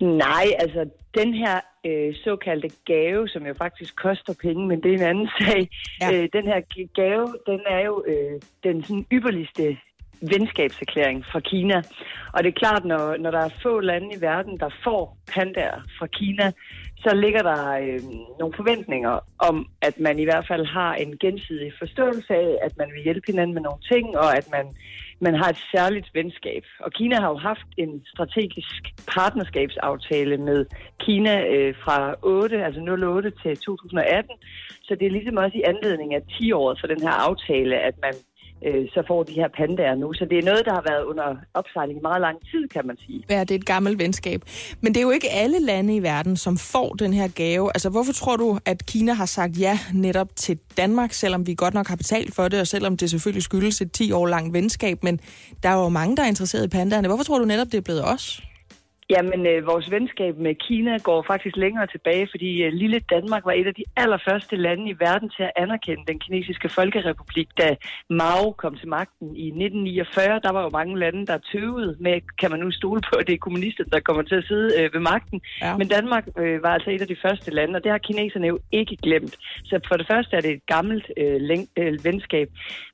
Nej, altså den her øh, såkaldte gave, som jo faktisk koster penge, men det er en anden [LAUGHS] sag. Ja. Øh, den her gave, den er jo øh, den sådan ypperligste venskabserklæring fra Kina. Og det er klart, når, når der er få lande i verden, der får pandaer fra Kina, så ligger der øh, nogle forventninger om, at man i hvert fald har en gensidig forståelse af, at man vil hjælpe hinanden med nogle ting, og at man, man har et særligt venskab. Og Kina har jo haft en strategisk partnerskabsaftale med Kina øh, fra 8, altså 08 til 2018, så det er ligesom også i anledning af 10 år for den her aftale, at man øh, så får de her pandaer nu. Så det er noget, der har været under opsejling i meget lang tid, kan man sige. Ja, det er et gammelt venskab. Men det er jo ikke alle lande i verden, som får den her gave. Altså, hvorfor tror du, at Kina har sagt ja netop til Danmark, selvom vi godt nok har betalt for det, og selvom det selvfølgelig skyldes et 10 år langt venskab, men der er jo mange, der er interesseret i pandaerne. Hvorfor tror du netop, det er blevet os? Jamen, øh, vores venskab med Kina går faktisk længere tilbage, fordi øh, lille Danmark var et af de allerførste lande i verden til at anerkende den kinesiske folkerepublik, da Mao kom til magten i 1949. Der var jo mange lande, der tøvede med, kan man nu stole på, at det er kommunisterne, der kommer til at sidde øh, ved magten. Ja. Men Danmark øh, var altså et af de første lande, og det har kineserne jo ikke glemt. Så for det første er det et gammelt øh, læng- øh, venskab.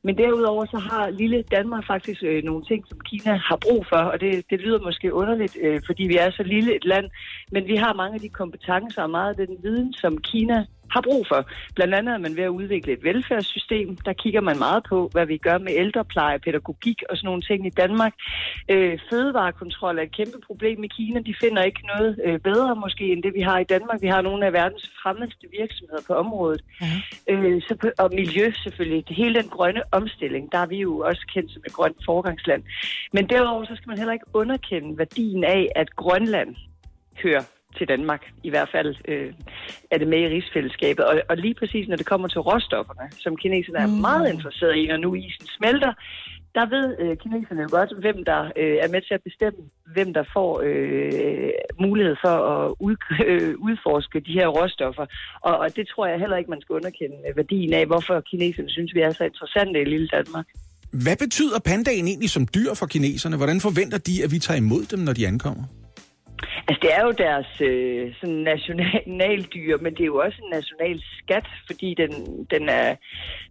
Men derudover så har lille Danmark faktisk øh, nogle ting, som Kina har brug for, og det, det lyder måske underligt, øh, fordi vi er så lille et land, men vi har mange af de kompetencer og meget af den viden, som Kina har brug for. Blandt andet er man ved at udvikle et velfærdssystem. Der kigger man meget på, hvad vi gør med ældrepleje, pædagogik og sådan nogle ting i Danmark. Øh, fødevarekontrol er et kæmpe problem i Kina. De finder ikke noget øh, bedre måske end det, vi har i Danmark. Vi har nogle af verdens fremmeste virksomheder på området. Øh, så på, og miljø selvfølgelig. Det hele den grønne omstilling, der er vi jo også kendt som et grønt forgangsland. Men derudover så skal man heller ikke underkende værdien af, at Grønland hører til Danmark. I hvert fald øh, er det med i rigsfællesskabet. Og, og lige præcis når det kommer til råstofferne, som kineserne er meget interesserede i, når nu isen smelter, der ved øh, kineserne jo godt, hvem der øh, er med til at bestemme, hvem der får øh, mulighed for at ud, [LAUGHS] øh, udforske de her råstoffer. Og, og det tror jeg heller ikke, man skal underkende øh, værdien af, hvorfor kineserne synes, vi er så interessante i lille Danmark. Hvad betyder pandaen egentlig som dyr for kineserne? Hvordan forventer de, at vi tager imod dem, når de ankommer? Altså, det er jo deres øh, sådan nationaldyr, [LAUGHS] men det er jo også en national skat, fordi den, den er,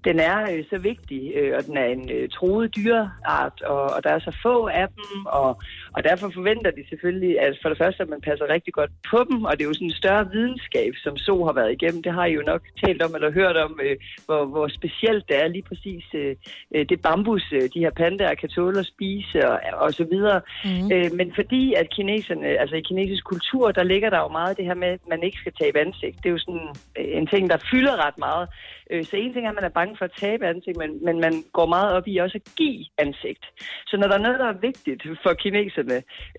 den er øh, så vigtig, øh, og den er en øh, troet dyreart, og, og der er så få af dem, og, og derfor forventer de selvfølgelig, at for det første, at man passer rigtig godt på dem, og det er jo sådan en større videnskab, som Så har været igennem. Det har I jo nok talt om eller hørt om, øh, hvor, hvor specielt det er lige præcis øh, øh det bambus, øh, de her pandaer kan tåle at spise, og, og så videre. Mm. Øh, men fordi at kineserne, altså i kinesisk kultur, der ligger der jo meget det her med, at man ikke skal tabe ansigt. Det er jo sådan øh, en ting, der fylder ret meget. Øh, så en ting er, at man er bange for at tabe ansigt, men, men man går meget op i også at give ansigt. Så når der er noget, der er vigtigt for kineserne,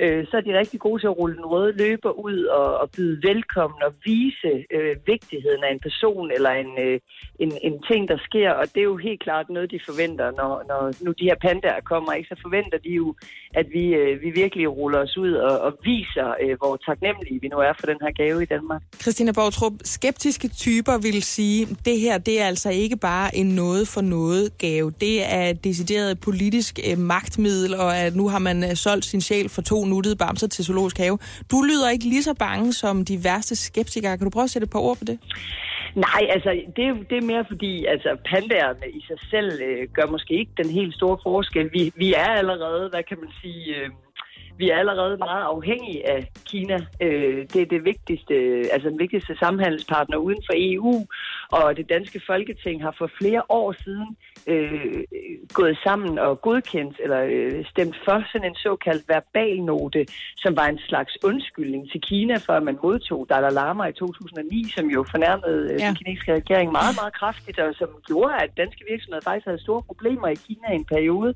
øh, så er de rigtig gode til at rulle den røde løber ud og, og byde velkommen og vise øh, vigtigheden af en person eller en, øh, en, en ting, der sker. Og det er jo helt klart noget, de forventer, når, når nu de her pandaer kommer. Ikke? Så forventer de jo, at vi, øh, vi virkelig ruller os ud og, og viser, øh, hvor taknemmelige vi nu er for den her gave i Danmark. Christina Bortrup, skeptiske typer vil sige, det her det er altså ikke bare en noget for noget gave. Det er decideret politisk øh, magtmiddel, og at nu har man øh, solgt sin sjæl for to nuttede bamser til zoologisk have. Du lyder ikke lige så bange som de værste skeptikere. Kan du prøve at sætte et par ord på det? Nej, altså det, det er mere fordi, altså pandaerne i sig selv øh, gør måske ikke den helt store forskel. Vi, vi er allerede, hvad kan man sige, øh, vi er allerede meget afhængige af Kina. Øh, det er det vigtigste, øh, altså den vigtigste samhandelspartner uden for EU, og det danske folketing har for flere år siden øh, gået sammen og godkendt eller øh, stemt for sådan en såkaldt verbalnote, som var en slags undskyldning til Kina for, at man modtog Dalai Lama i 2009, som jo fornærmede øh, ja. den kinesiske regering meget, meget kraftigt, og som gjorde, at danske virksomheder faktisk havde store problemer i Kina i en periode.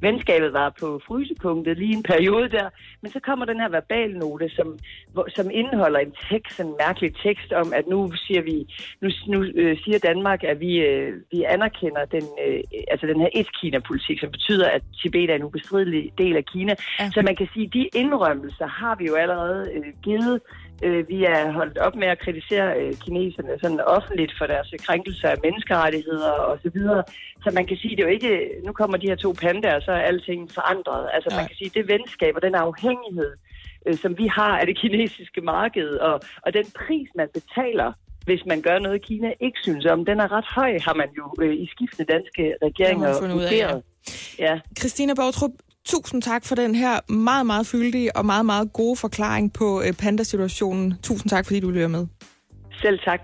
Venskabet var på frysepunktet lige en periode der, men så kommer den her verbalnote, som, hvor, som indeholder en tekst, en mærkelig tekst om, at nu siger vi, nu, nu øh, siger Danmark, at vi, øh, vi anerkender den, øh, altså den her et-Kina-politik, som betyder, at Tibet er en ubestridelig del af Kina. Ja. Så man kan sige, at de indrømmelser har vi jo allerede øh, givet. Øh, vi er holdt op med at kritisere øh, kineserne sådan offentligt for deres krænkelser af menneskerettigheder og så videre. Så man kan sige, det er jo ikke, nu kommer de her to pandaer, så er alting forandret. Altså ja. man kan sige, det venskab og den afhængighed, øh, som vi har af det kinesiske marked, og, og den pris, man betaler hvis man gør noget, Kina ikke synes om. Den er ret høj, har man jo øh, i skiftende danske regeringer af, ja. vurderet. Ja. Christina Bortrup, tusind tak for den her meget, meget fyldige og meget, meget gode forklaring på øh, pandasituationen. Tusind tak, fordi du lytter med. Selv tak.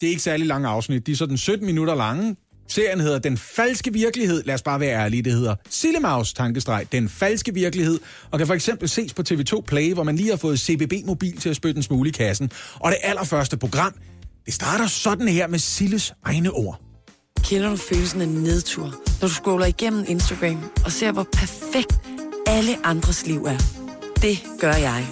Det er ikke særlig lange afsnit. De er sådan 17 minutter lange. Serien hedder Den Falske Virkelighed. Lad os bare være ærlige. Det hedder Sillemaus tankestreg. Den Falske Virkelighed. Og kan for eksempel ses på TV2 Play, hvor man lige har fået CBB-mobil til at spytte en smule i kassen. Og det allerførste program, det starter sådan her med Silles egne ord. Kender du følelsen af nedtur, når du scroller igennem Instagram og ser, hvor perfekt alle andres liv er? Det gør jeg.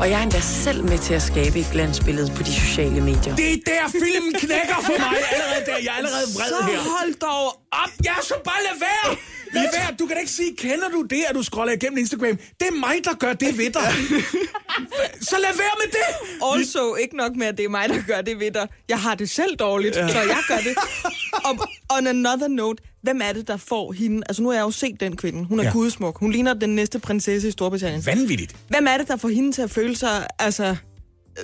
Og jeg er endda selv med til at skabe et glansbillede på de sociale medier. Det er der, filmen knækker for mig. Allerede der. Jeg er allerede vred Så her. hold dog op! Ja, så bare lad være. Lad. Du kan da ikke sige, kender du det, at du scroller igennem Instagram? Det er mig, der gør det ved dig. [LAUGHS] så lad være med det. Also, ikke nok med, at det er mig, der gør det ved dig. Jeg har det selv dårligt, ja. så jeg gør det. Og on another note, hvem er det, der får hende? Altså, nu har jeg jo set den kvinde. Hun er ja. gudsmuk. Hun ligner den næste prinsesse i Storbritannien. Vanvittigt. Hvem er det, der får hende til at føle sig, altså,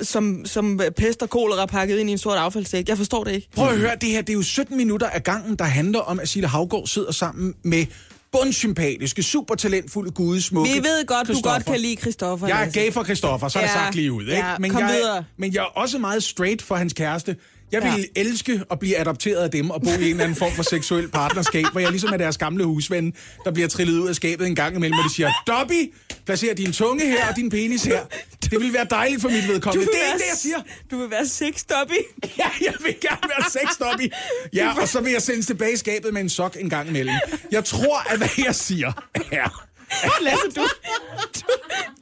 som, som pest og kolera pakket ind i en sort affaldssæk? Jeg forstår det ikke. Prøv at høre, det her det er jo 17 minutter af gangen, der handler om, at Sille Havgård sidder sammen med bundsympatiske, super talentfulde, gudesmukke Vi ved godt, du godt kan lide Christoffer. Jeg er gay for Christoffer, så er det sagt lige ud. Ikke? ja, men, jeg, videre. men jeg er også meget straight for hans kæreste. Jeg Ja. ville elske at blive adopteret af dem og bo i en eller anden form for seksuel partnerskab, hvor jeg ligesom er deres gamle husven, der bliver trillet ud af skabet en gang imellem, og de siger, Dobby, placer din tunge her og din penis her. Det ville være dejligt for mit vedkommende. Det er ikke det, jeg siger. Du vil være sex Dobby. [LAUGHS] Ja, jeg vil gerne være sex Dobby. Ja, og så vil jeg sendes tilbage i skabet med en sok en gang imellem. Jeg tror, at hvad jeg siger er... Lasse, du, du,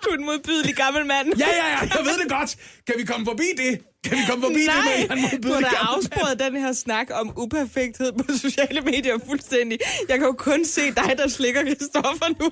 du er en modbydelig gammel mand. Ja, ja, ja, jeg ved det godt. Kan vi komme forbi det? Kan vi komme forbi det med, er en Nej, afsporet den her snak om uperfekthed på sociale medier fuldstændig. Jeg kan jo kun se dig, der slikker Christoffer nu.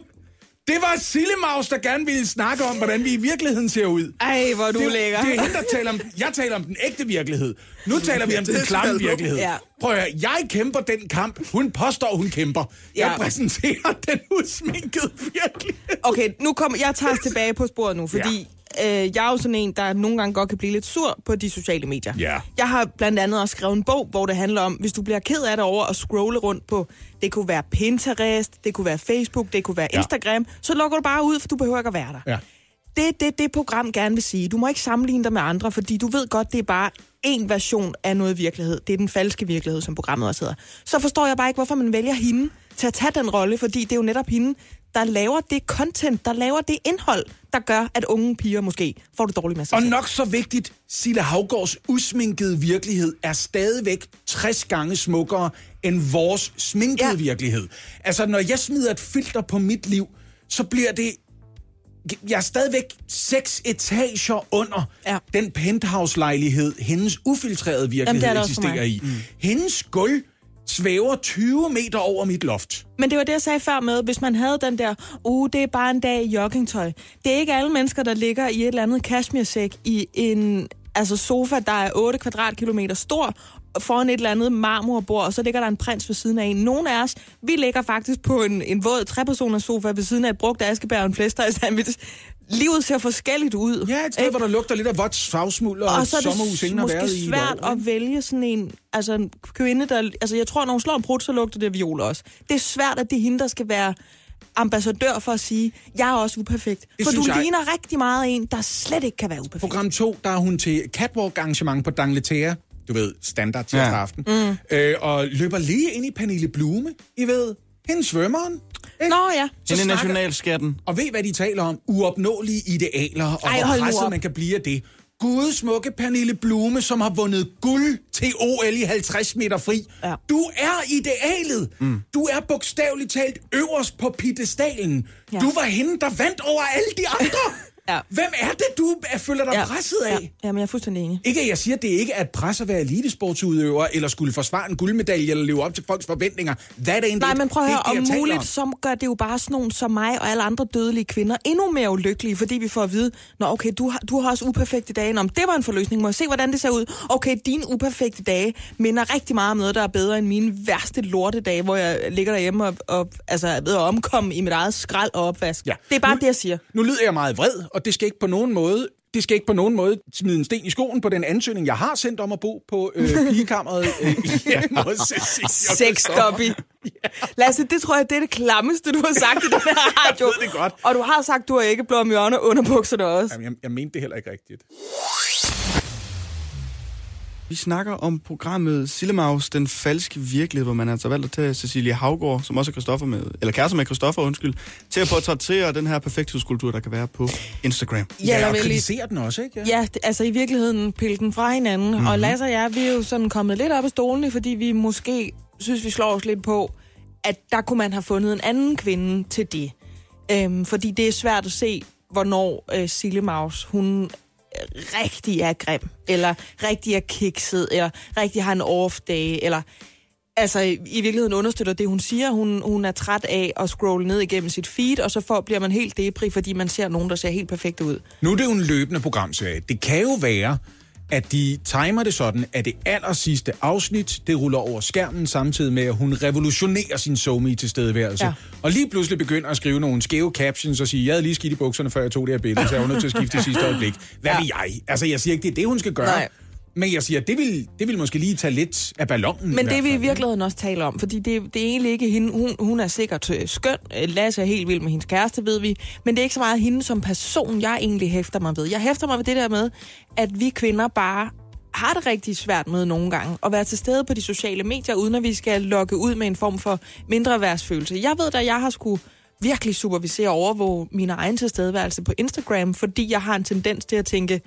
Det var Sillemaus, der gerne ville snakke om, hvordan vi i virkeligheden ser ud. Ej, hvor du det, lækker. Det er hende, der taler om... Jeg taler om den ægte virkelighed. Nu taler vi om [LAUGHS] den klamme virkelighed. Ja. Prøv at høre, jeg kæmper den kamp. Hun påstår, hun kæmper. Jeg Ja. præsenterer den udsminkede virkelighed. Okay, nu kommer jeg tager os tilbage på sporet nu, fordi ja. Øh, jeg er jo sådan en, der nogle gange godt kan blive lidt sur på de sociale medier. Ja. Jeg har blandt andet også skrevet en bog, hvor det handler om, hvis du bliver ked af det over at scrolle rundt på, det kunne være Pinterest, det kunne være Facebook, det kunne være Ja. Instagram, så lukker du bare ud, for du behøver ikke at være der. Ja. Det det, det program gerne vil sige. Du må ikke sammenligne dig med andre, fordi du ved godt, det er bare en version af noget virkelighed. Det er den falske virkelighed, som programmet også hedder. Så forstår jeg bare ikke, hvorfor man vælger hende til at tage den rolle, fordi det er jo netop hende, der laver det content, der laver det indhold, der gør, at unge piger måske får det dårligt med sig Og selv. nok så vigtigt, Sille Havgårds usminkede virkelighed er stadigvæk 60 gange smukkere end vores sminkede ja. Virkelighed. Altså, når jeg smider et filter på mit liv, så bliver det... Jeg er stadigvæk seks etager under ja. Den penthouse-lejlighed, hendes ufiltrerede virkelighed Jamen, er eksisterer i. Mm. Hendes gulv svæver 20 meter over mit loft. Men det var det, jeg sagde før med, hvis man havde den der, uh, det er bare en dag i joggingtøj. Det er ikke alle mennesker, der ligger i et eller andet cashmere-sæk i en altså sofa, der er 8 kvadratkilometer stor, foran et eller andet marmorbord, og så ligger der en prins ved siden af en. Nogle af os, vi ligger faktisk på en, en våd trepersoners sofa ved siden af et brugt askebær og en flæster i sandwich. Livet ser forskelligt ud. Ja, et sted, ikke? hvor der lugter lidt af vådt savsmuld og, og et så er sommerhus, det ingen har måske været i. et svært at vælge sådan en, altså en kvinde, der... Altså jeg tror, når hun slår en brud, så lugter det af viol også. Det er svært, at det er hende, der skal være ambassadør for at sige, jeg er også uperfekt. Det for du jeg- ligner rigtig meget en, der slet ikke kan være uperfekt. Program 2, der er hun til catwalk-arrangement på Dangleterre. Du ved, standard til Ja. aften. Mm. Øh, og løber lige ind i Pernille Blume. I ved, hende svømmeren. ikke? Nå ja. Så Hende snakker- nationalskatten. Og ved, hvad de taler om? Uopnåelige idealer, og Ej, hvor presset man kan blive af det. Gud smukke Pernille Blume, som har vundet guld til OL i 50 meter fri. Ja. Du er idealet. Mm. Du er bogstaveligt talt øverst på piedestalen. Ja. Du var hende, der vandt over alle de andre. [LAUGHS] Ja. Hvem er det, du er- føler dig presset af? Ja, ja, men jeg er fuldstændig enig. Ikke at jeg siger, at det ikke er et pres at være elitesportsudøver, eller skulle forsvare en guldmedalje, eller leve op til folks forventninger. Hvad er det egentlig? Nej, men prøv at høre, om det, taler muligt, så gør det jo bare sådan nogen som mig og alle andre dødelige kvinder endnu mere ulykkelige, fordi vi får at vide, nå okay, du har, du har også uperfekte dage. Nå, det var en forløsning. Må jeg se, hvordan det ser ud? Okay, dine uperfekte dage minder rigtig meget om noget, der er bedre end mine værste lortedage, hvor jeg ligger derhjemme og, og altså, ved at omkomme i mit eget skrald og opvask. Ja. Det er bare Nu- det, jeg siger. Nu lyder jeg meget vred, og det skal ikke på nogen måde det skal ikke på nogen måde smide en sten i skoen på den ansøgning, jeg har sendt om at bo på øh, pigekammeret. Øh, hjemme hos og Sexdobby. Lasse, det tror jeg, det er det klammeste, du har sagt i den her radio. Jeg ved det godt. Og du har sagt, du har ikke blå hjørne under bukserne også. Jamen, jeg, jeg mente det heller ikke rigtigt. Vi snakker om programmet Sillemaus, den falske virkelighed, hvor man altså valgt at tage Cecilie Havgård, som også er Christoffer med, eller kæreste med Christoffer, undskyld, til at portrættere den her perfekthedskultur, der kan være på Instagram. Ja, eller og kritisere den også, ikke? Ja, det, altså i virkeligheden pille den fra hinanden. Mm-hmm. Og Lasse og jeg, vi er jo sådan kommet lidt op af stolene, fordi vi måske synes, vi slår os lidt på, at der kunne man have fundet en anden kvinde til det. Øhm, fordi det er svært at se, hvornår øh, Sille Maus, hun rigtig er grim, eller rigtig er kikset, eller rigtig har en off-day, eller altså i virkeligheden understøtter det, hun siger. Hun, hun er træt af at scrolle ned igennem sit feed, og så får, bliver man helt depri, fordi man ser nogen, der ser helt perfekt ud. Nu er det jo en løbende programserie. Det kan jo være, at de timer det sådan, at det aller sidste afsnit, det ruller over skærmen, samtidig med, at hun revolutionerer sin somi tilstedeværelse. Ja. Og lige pludselig begynder at skrive nogle skæve captions og sige, jeg havde lige skidt i bukserne, før jeg tog det her billede, så jeg var nødt til at skifte i sidste øjeblik. Hvad Ja. vil jeg? Altså, jeg siger ikke, det er det, hun skal gøre. Nej. Men jeg siger, det vil, det vil måske lige tage lidt af ballonen. Men det vi i virkeligheden også taler om, fordi det, det er egentlig ikke hende. Hun, hun er sikkert øh, skøn. Øh, Lasse er helt vild med hendes kæreste, ved vi. Men det er ikke så meget hende som person, jeg egentlig hæfter mig ved. Jeg hæfter mig ved det der med, at vi kvinder bare har det rigtig svært med nogle gange at være til stede på de sociale medier, uden at vi skal logge ud med en form for mindre værtsfølelse. Jeg ved da, jeg har skulle virkelig supervisere og overvåge min egen tilstedeværelse på Instagram, fordi jeg har en tendens til at tænke,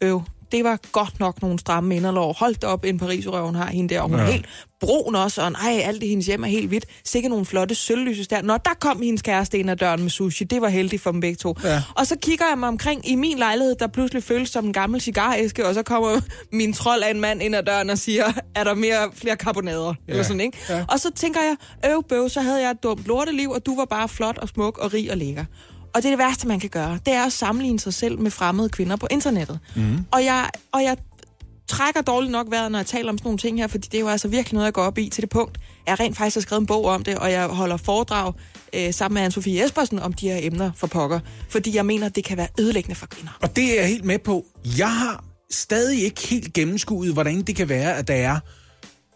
øv, det var godt nok nogle stramme inderlov. Hold da op, en Paris-røven har hende der, og hun ja. er helt brun også, og nej, alt i hendes hjem er helt hvidt. Sikke nogle flotte sølvlyses der. Nå, der kom hendes kæreste ind ad døren med sushi. Det var heldigt for dem begge to. Ja. Og så kigger jeg mig omkring i min lejlighed, der pludselig føles som en gammel cigaræske, og så kommer [LAUGHS] min trold af en mand ind ad døren og siger, er der mere, flere karbonader? Ja. Eller sådan, ikke? Ja. Og så tænker jeg, øv bøv, så havde jeg et dumt lorteliv, og du var bare flot og smuk og rig og lækker. Og det er det værste, man kan gøre. Det er at sammenligne sig selv med fremmede kvinder på internettet. Mm. Og, jeg, og jeg trækker dårligt nok vejret, når jeg taler om sådan nogle ting her, fordi det er jo altså virkelig noget, jeg går op i til det punkt. Jeg rent faktisk har skrevet en bog om det, og jeg holder foredrag øh, sammen med Anne-Sophie Espersen om de her emner for pokker. Fordi jeg mener, det kan være ødelæggende for kvinder. Og det er jeg helt med på. Jeg har stadig ikke helt gennemskuet, hvordan det kan være, at der er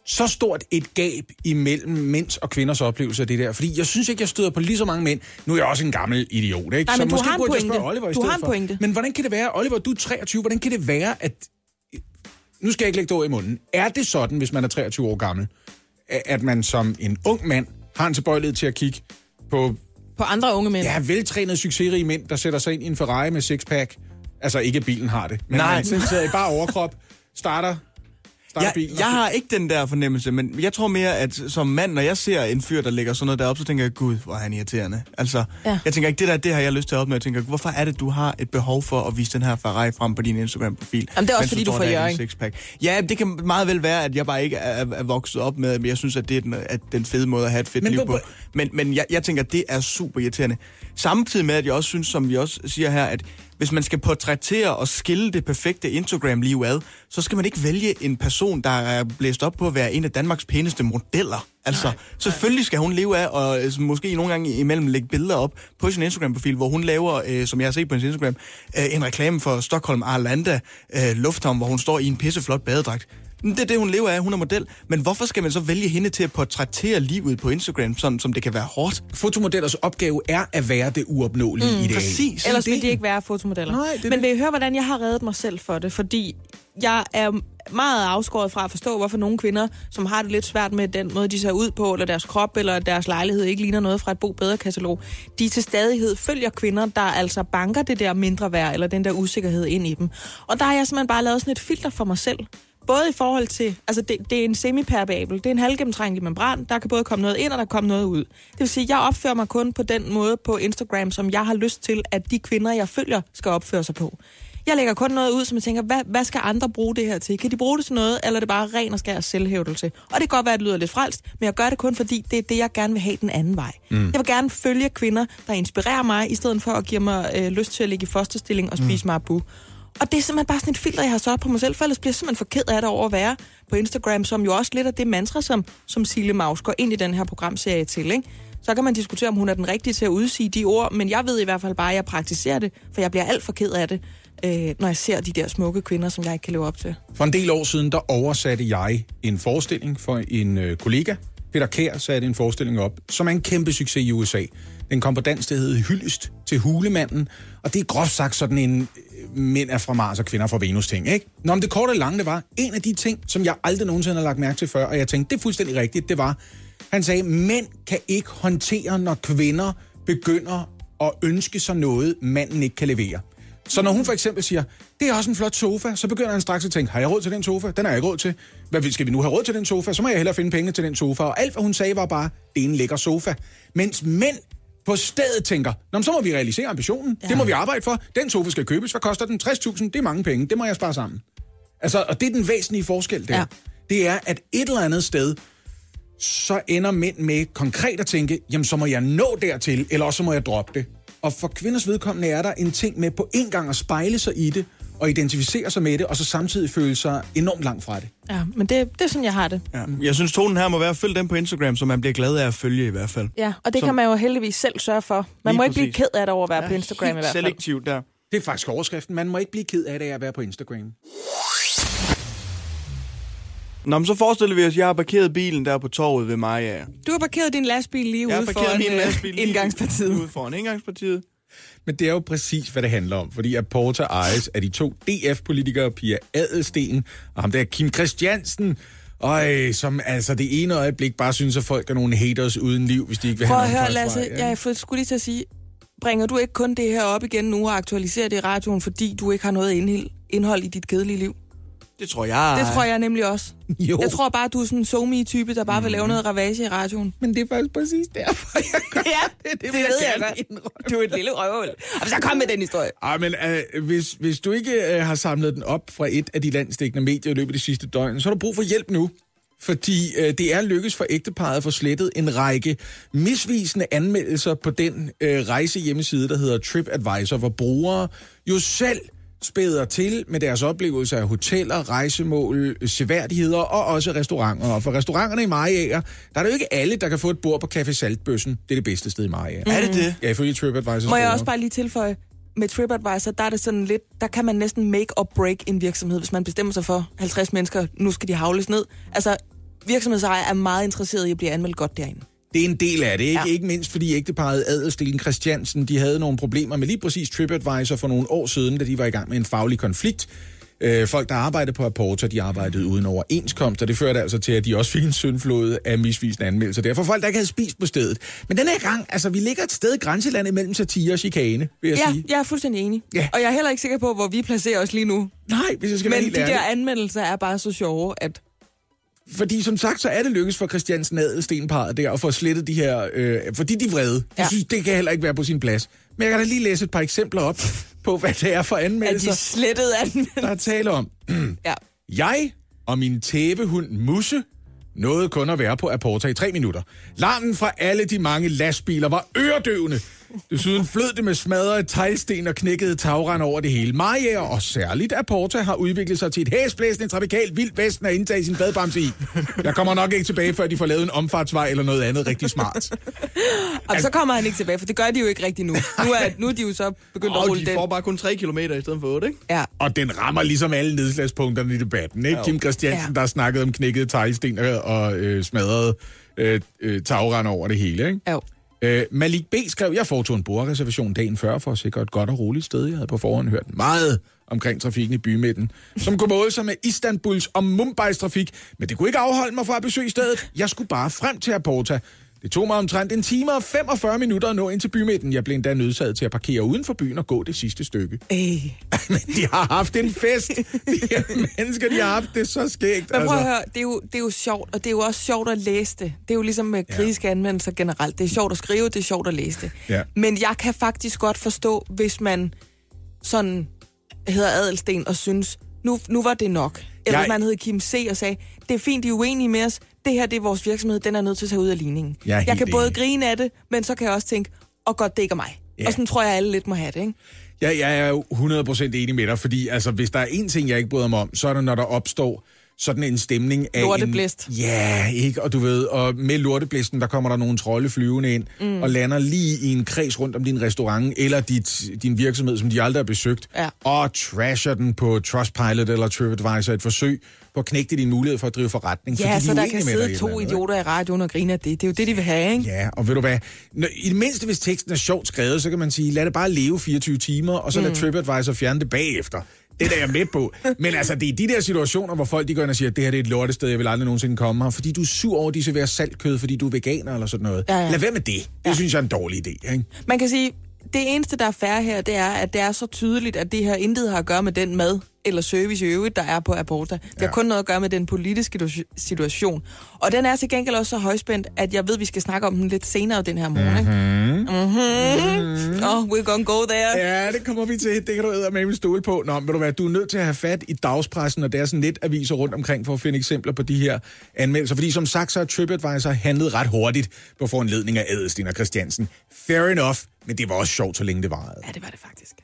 så stort et gab imellem mænds og kvinders oplevelse af det der. Fordi jeg synes ikke, jeg støder på lige så mange mænd. Nu er jeg også en gammel idiot, ikke? Nej, men du måske har en burde jeg spørge Oliver i Du stedet har en for. pointe. Men hvordan kan det være, Oliver, du er 23, hvordan kan det være, at... Nu skal jeg ikke lægge det ord i munden. Er det sådan, hvis man er 23 år gammel, at man som en ung mand har en tilbøjelighed til at kigge på På andre unge mænd. Ja, veltrænede, succesrige mænd, der sætter sig ind i en Ferrari med sixpack. Altså ikke, at bilen har det. Men Nej. man sidder i bare overkrop, starter Jeg, bilen. jeg har ikke den der fornemmelse, men jeg tror mere, at som mand, når jeg ser en fyr, der lægger sådan noget deroppe, så tænker jeg, gud, hvor er han irriterende. Altså, Ja. jeg tænker ikke, det der, det har jeg lyst til at opnå. Jeg tænker, hvorfor er det, du har et behov for at vise den her Ferrari frem på din Instagram-profil? Jamen, det er også fordi, du får Jørgen. Ja, det kan meget vel være, at jeg bare ikke er, er vokset op med, men jeg synes, at det er den, at den fede måde at have et fedt Men liv på. Men, men jeg, jeg tænker, det er super irriterende. Samtidig med, at jeg også synes, som vi også siger her, at hvis man skal portrættere og skille det perfekte Instagram-liv ad, så skal man ikke vælge en person, der er blæst op på at være en af Danmarks pæneste modeller. Altså, nej, selvfølgelig skal hun leve af, og øh, måske nogle gange imellem lægge billeder op på sin Instagram-profil, hvor hun laver, øh, som jeg har set på hendes Instagram, øh, en reklame for Stockholm Arlanda øh, Lufthavn, hvor hun står i en pisseflot badedragt. Men Det er det, hun lever af. Hun er model. Men hvorfor skal man så vælge hende til at portrættere livet på Instagram, sådan som det kan være hårdt? Fotomodellers opgave er at være det uopnåelige mm, ideal. Præcis. Ellers det- vil de ikke være fotomodeller. Nej, det Men vil I høre, hvordan jeg har reddet mig selv for det? Fordi jeg er meget afskåret fra at forstå, hvorfor nogle kvinder, som har det lidt svært med den måde, de ser ud på, eller deres krop, eller deres lejlighed ikke ligner noget fra et Bo Bedre-katalog, de til stadighed følger kvinder, der altså banker det der mindre værd, eller den der usikkerhed ind i dem. Og der har jeg simpelthen bare lavet sådan et filter for mig selv. Både i forhold til, altså det, det er en semipermeabel, det er en halvgennemtrængelig membran, der kan både komme noget ind, og der kan komme noget ud. Det vil sige, jeg opfører mig kun på den måde på Instagram, som jeg har lyst til, at de kvinder, jeg følger, skal opføre sig på. Jeg lægger kun noget ud, som jeg tænker, hvad, hvad skal andre bruge det her til? Kan de bruge det til noget, eller er det bare ren og skær selvhævdelse? Og det kan godt være, at det lyder lidt frelst, men jeg gør det kun, fordi det er det, jeg gerne vil have den anden vej. Mm. Jeg vil gerne følge kvinder, der inspirerer mig, i stedet for at give mig øh, lyst til at ligge i fosterstilling og spise mm. marabu. Og det er simpelthen bare sådan et filter, jeg har sat på mig selv, for ellers bliver jeg simpelthen for ked af det over at være på Instagram, som jo også lidt af det mantra, som, som Sile Maus går ind i den her programserie til. Ikke? Så kan man diskutere, om hun er den rigtige til at udsige de ord, men jeg ved i hvert fald bare, at jeg praktiserer det, for jeg bliver alt for ked af det, øh, når jeg ser de der smukke kvinder, som jeg ikke kan leve op til. For en del år siden, der oversatte jeg en forestilling for en øh, kollega. Peter Kær satte en forestilling op, som er en kæmpe succes i USA. Den kom på dansk, det hed Hyldest til Hulemanden, og det er groft sagt sådan en øh, mænd er fra Mars og kvinder fra Venus ting, ikke? Nå, men det korte og lange, det var en af de ting, som jeg aldrig nogensinde har lagt mærke til før, og jeg tænkte, det er fuldstændig rigtigt, det var, han sagde, mænd kan ikke håndtere, når kvinder begynder at ønske sig noget, manden ikke kan levere. Så når hun for eksempel siger, det er også en flot sofa, så begynder han straks at tænke, har jeg råd til den sofa? Den har jeg ikke råd til. Hvad skal vi nu have råd til den sofa? Så må jeg hellere finde penge til den sofa. Og alt, hvad hun sagde, var bare, det er en lækker sofa. Mens mænd på stedet tænker, Nå, så må vi realisere ambitionen. Ja. Det må vi arbejde for. Den sofa skal købes. Hvad koster den? 60.000. Det er mange penge. Det må jeg spare sammen. Altså, og det er den væsentlige forskel der. Ja. Det er, at et eller andet sted, så ender mænd med konkret at tænke, jamen så må jeg nå dertil, eller også så må jeg droppe det. Og for kvinders vedkommende er der en ting med på en gang at spejle sig i det, og identificere sig med det, og så samtidig føle sig enormt langt fra det. Ja, men det, det er sådan, jeg har det. Ja. Jeg synes, tonen her må være at følge dem på Instagram, så man bliver glad af at følge i hvert fald. Ja, og det Så- kan man jo heldigvis selv sørge for. Man Lige må ikke blive præcis. ked af det over at være ja, på Instagram i hvert fald. Selektivt der. Det er faktisk overskriften. Man må ikke blive ked af det af at være på Instagram. Nå, men så forestiller vi os, at jeg har parkeret bilen der på torvet ved Maja. Du har parkeret din lastbil lige Jeg ude foran øh, indgangspartiet. Ude foran indgangspartiet. Men det er jo præcis, hvad det handler om. Fordi at Porta ejes af de to DF-politikere, Pia Adelsten og ham der Kim Christiansen, og som altså det ene øjeblik bare synes, at folk er nogle haters uden liv, hvis de ikke vil Prøv have at en høre, Lasse, jeg får skulle lige til at sige, bringer du ikke kun det her op igen nu og aktualiserer det i radioen, fordi du ikke har noget indhold, indhold i dit kedelige liv? Det tror jeg. Det tror jeg nemlig også. [LAUGHS] Jo. Jeg tror bare, du er sådan en somi type der bare vil lave noget ravage i radioen. Men det er faktisk præcis derfor, jeg gør [LAUGHS] Ja, det, det, det ved jeg godt. Du er et lille røvhul. Og så kom med den historie. Ej, men øh, hvis, hvis du ikke øh, har samlet den op fra et af de landstækkende medier i løbet af de sidste døgn, så har du brug for hjælp nu. Fordi øh, det er lykkes for ægteparet at få slettet en række misvisende anmeldelser på den øh, rejsehjemmeside, der hedder TripAdvisor, hvor brugere jo selv spæder til med deres oplevelser af hoteller, rejsemål, seværdigheder og også restauranter. Og for restauranterne i Mariager, der er det jo ikke alle, der kan få et bord på Café Saltbøssen. Det er det bedste sted i Mariager. Er det det? Ja, ifølge TripAdvisor. Må jeg også bare lige tilføje, med TripAdvisor, der er det sådan lidt, der kan man næsten make or break en virksomhed, hvis man bestemmer sig for 50 mennesker, nu skal de havles ned. Altså, virksomhedsejere er meget interesseret i at blive anmeldt godt derinde. Det er en del af det, ikke? Ja. Ikke mindst fordi ægteparet Adelsten Christiansen, de havde nogle problemer med lige præcis TripAdvisor for nogle år siden, da de var i gang med en faglig konflikt. Øh, folk, der arbejdede på Aporta, de arbejdede uden overenskomst, og det førte altså til, at de også fik en syndflod af misvisende anmeldelser. Derfor folk, der ikke havde spist på stedet. Men den her gang, altså, vi ligger et sted i grænselandet mellem satire og chikane, vil jeg Ja, sige. jeg er fuldstændig enig. Ja. Og jeg er heller ikke sikker på, hvor vi placerer os lige nu. Nej, hvis jeg skal være Men helt de ærlig. der anmeldelser er bare så sjove, at Fordi som sagt, så er det lykkes for Christiansen Adelstenparet der at få slettet de her, øh, fordi de er vrede. Jeg Ja. synes, det kan heller ikke være på sin plads. Men jeg kan da lige læse et par eksempler op [LAUGHS] på, hvad det er for anmeldelser, de slettede anmeldelser. der er tale om. [CLEARS THROAT] Ja. Jeg og min tævehund Musse nåede kun at være på Aporta i tre minutter. Larmen fra alle de mange lastbiler var øredøvende. Desuden flød det med smadrede teglsten og knækkede tagrand over det hele. Mariager og særligt Aporta har udviklet sig til et hæsblæsende trafikalt vildt vesten at indtage sin badbamse i. Jeg kommer nok ikke tilbage, før de får lavet en omfartsvej eller noget andet rigtig smart. Og så kommer han ikke tilbage, for det gør de jo ikke rigtigt nu. Nu er, nu er de jo så begyndt at Og rulle de den. får bare kun 3 km i stedet for 8, ikke? Ja. Og den rammer ligesom alle nedslagspunkterne i debatten. Ikke? Kim Christiansen, Ja. der har snakket om knækkede teglsten og, øh, smadrede øh, øh, tagrand over det hele. Ikke? Jo. Øh, Malik B. skrev, jeg foretog en bordreservation dagen før for at sikre et godt og roligt sted. Jeg havde på forhånd hørt meget omkring trafikken i bymidten, som kunne måle sig med Istanbuls og Mumbai's trafik, men det kunne ikke afholde mig fra at besøge stedet. Jeg skulle bare frem til Aporta. Det tog mig omtrent en time og 45 minutter at nå ind til bymidten. Jeg blev endda nødsaget til at parkere uden for byen og gå det sidste stykke. Ej. [LAUGHS] Men de har haft en fest. De her [LAUGHS] mennesker, de har haft det så skægt. Men prøv at høre, det er, jo, det er jo sjovt, og det er jo også sjovt at læse det. Det er jo ligesom med kritiske anmeldelser generelt. Det er sjovt at skrive, det er sjovt at læse det. Ja. Men jeg kan faktisk godt forstå, hvis man sådan hedder Adelsten og synes, nu, nu var det nok. Eller Jeg- man hed Kim C. og sagde, det er fint, de er uenige med os. Det her, det er vores virksomhed, den er nødt til at tage ud af ligningen. Jeg jeg kan både enig. grine af det, men så kan jeg også tænke, og godt, det ikke er mig. Ja. Og sådan tror jeg, alle lidt må have det, ikke? Ja, jeg er jo 100% enig med dig, fordi altså, hvis der er en ting, jeg ikke bryder mig om, så er det, når der opstår sådan en stemning af Lorteblæst. En, ja, ikke? Og du ved, og med lorteblæsten, der kommer der nogle trolde flyvende ind mm. og lander lige i en kreds rundt om din restaurant eller dit, din virksomhed, som de aldrig har besøgt, Ja. og trasher den på Trustpilot eller TripAdvisor, et forsøg på at knække din mulighed for at drive forretning. Ja, fordi så de er der kan sidde to eller idioter i radioen og grine af det. Det er jo det, de vil have, ikke? Ja, og ved du hvad? I det mindste, hvis teksten er sjovt skrevet, så kan man sige, lad det bare leve 24 timer, og så lad Mm. TripAdvisor fjerne det bagefter. Det er da jeg med på. Men altså, det er de der situationer, hvor folk de går ind og siger, det her det er et lortested, jeg vil aldrig nogensinde komme her, fordi du er sur over, at de serverer saltkød, fordi du er veganer eller sådan noget. Ja, ja. Lad være med det. Det synes jeg er en dårlig idé. Ikke? Man kan sige, det eneste, der er færre her, det er, at det er så tydeligt, at det her intet har at gøre med den mad eller service i øvrigt, der er på Aporta. Det har Ja. kun noget at gøre med den politiske situ- situation. Og den er til gengæld også så højspændt, at jeg ved, vi skal snakke om den lidt senere den her morgen. Mm-hmm. Mm-hmm. Oh, we're gonna go there. Ja, det kommer vi til. Det kan du med stole på. Nå, men du hvad, du er nødt til at have fat i dagspressen, og der er sådan lidt aviser rundt omkring for at finde eksempler på de her anmeldelser. Fordi som sagt, så har TripAdvisor handlet ret hurtigt på foranledning af Adelsten og Christiansen. Fair enough, men det var også sjovt, så længe det varede. Ja, det var det faktisk.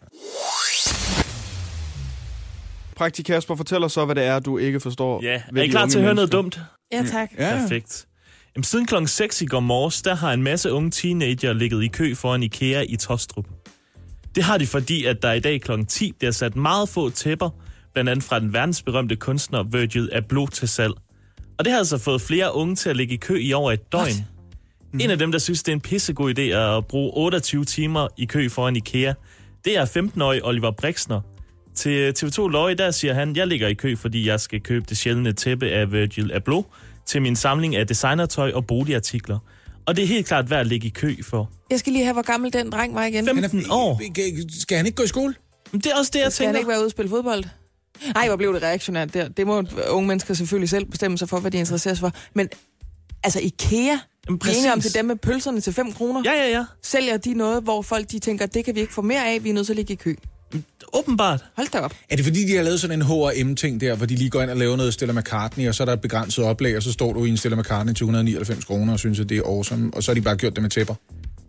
Praktik Kasper, fortæl os så, hvad det er, du ikke forstår. Ja, ved er I de klar unge til at høre noget dumt? Ja, tak. Ja. Perfekt. Jamen, siden klokken 6 i går morges, der har en masse unge teenager ligget i kø foran IKEA i Tostrup. Det har de, fordi at der i dag klokken 10 bliver sat meget få tæpper, blandt andet fra den verdensberømte kunstner Virgil Abloh til salg. Og det har altså fået flere unge til at ligge i kø i over et døgn. En af dem, der synes, det er en pissegod idé at bruge 28 timer i kø foran IKEA, det er 15-årig Oliver Brixner. Til TV2 Løje, der siger han, jeg ligger i kø, fordi jeg skal købe det sjældne tæppe af Virgil Abloh til min samling af designertøj og boligartikler. Og det er helt klart værd at ligge i kø for. Jeg skal lige have, hvor gammel den dreng var igen. 15 år. Skal han ikke gå i skole? Men Det er også det, jeg Skal han tænker. ikke være ude og spille fodbold? Nej, hvor blev det reaktionært der. Det må unge mennesker selvfølgelig selv bestemme sig for, hvad de interesserer sig for. Men altså IKEA, Jamen, enige om til dem med pølserne til 5 kroner. Ja, ja, ja. Sælger de noget, hvor folk de tænker, det kan vi ikke få mere af, vi er nødt til at ligge i kø. Åbenbart. Hold da op. Er det fordi, de har lavet sådan en H&M-ting der, hvor de lige går ind og laver noget Stella McCartney, og så er der et begrænset oplag, og så står du i en Stella McCartney til 199 kroner og synes, at det er awesome, og så har de bare gjort det med tæpper.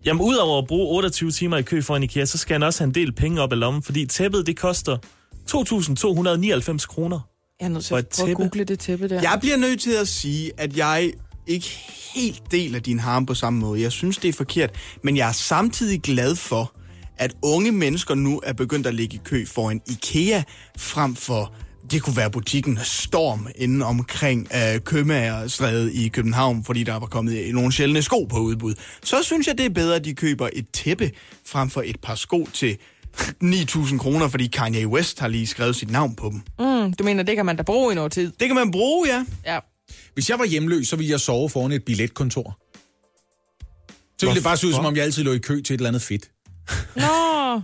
Jamen, udover at bruge 28 timer i kø for en IKEA, så skal han også have en del penge op af lommen, fordi tæppet, det koster 2.299 kroner. Jeg er nødt til For at prøve at tæppe. google det tæppe der. Jeg bliver nødt til at sige, at jeg ikke helt deler din harm på samme måde. Jeg synes, det er forkert, men jeg er samtidig glad for, at unge mennesker nu er begyndt at ligge i kø for en IKEA, frem for det kunne være butikken Storm inden omkring øh, Købmagerstræde i København, fordi der var kommet nogle sjældne sko på udbud. Så synes jeg, det er bedre, at de køber et tæppe frem for et par sko til 9.000 kroner, fordi Kanye West har lige skrevet sit navn på dem. Mm, du mener, det kan man da bruge i noget tid? Det kan man bruge, ja. Ja. Hvis jeg var hjemløs, så ville jeg sove foran et billetkontor. Så ville det bare se ud, som om jeg altid lå i kø til et eller andet fedt. No.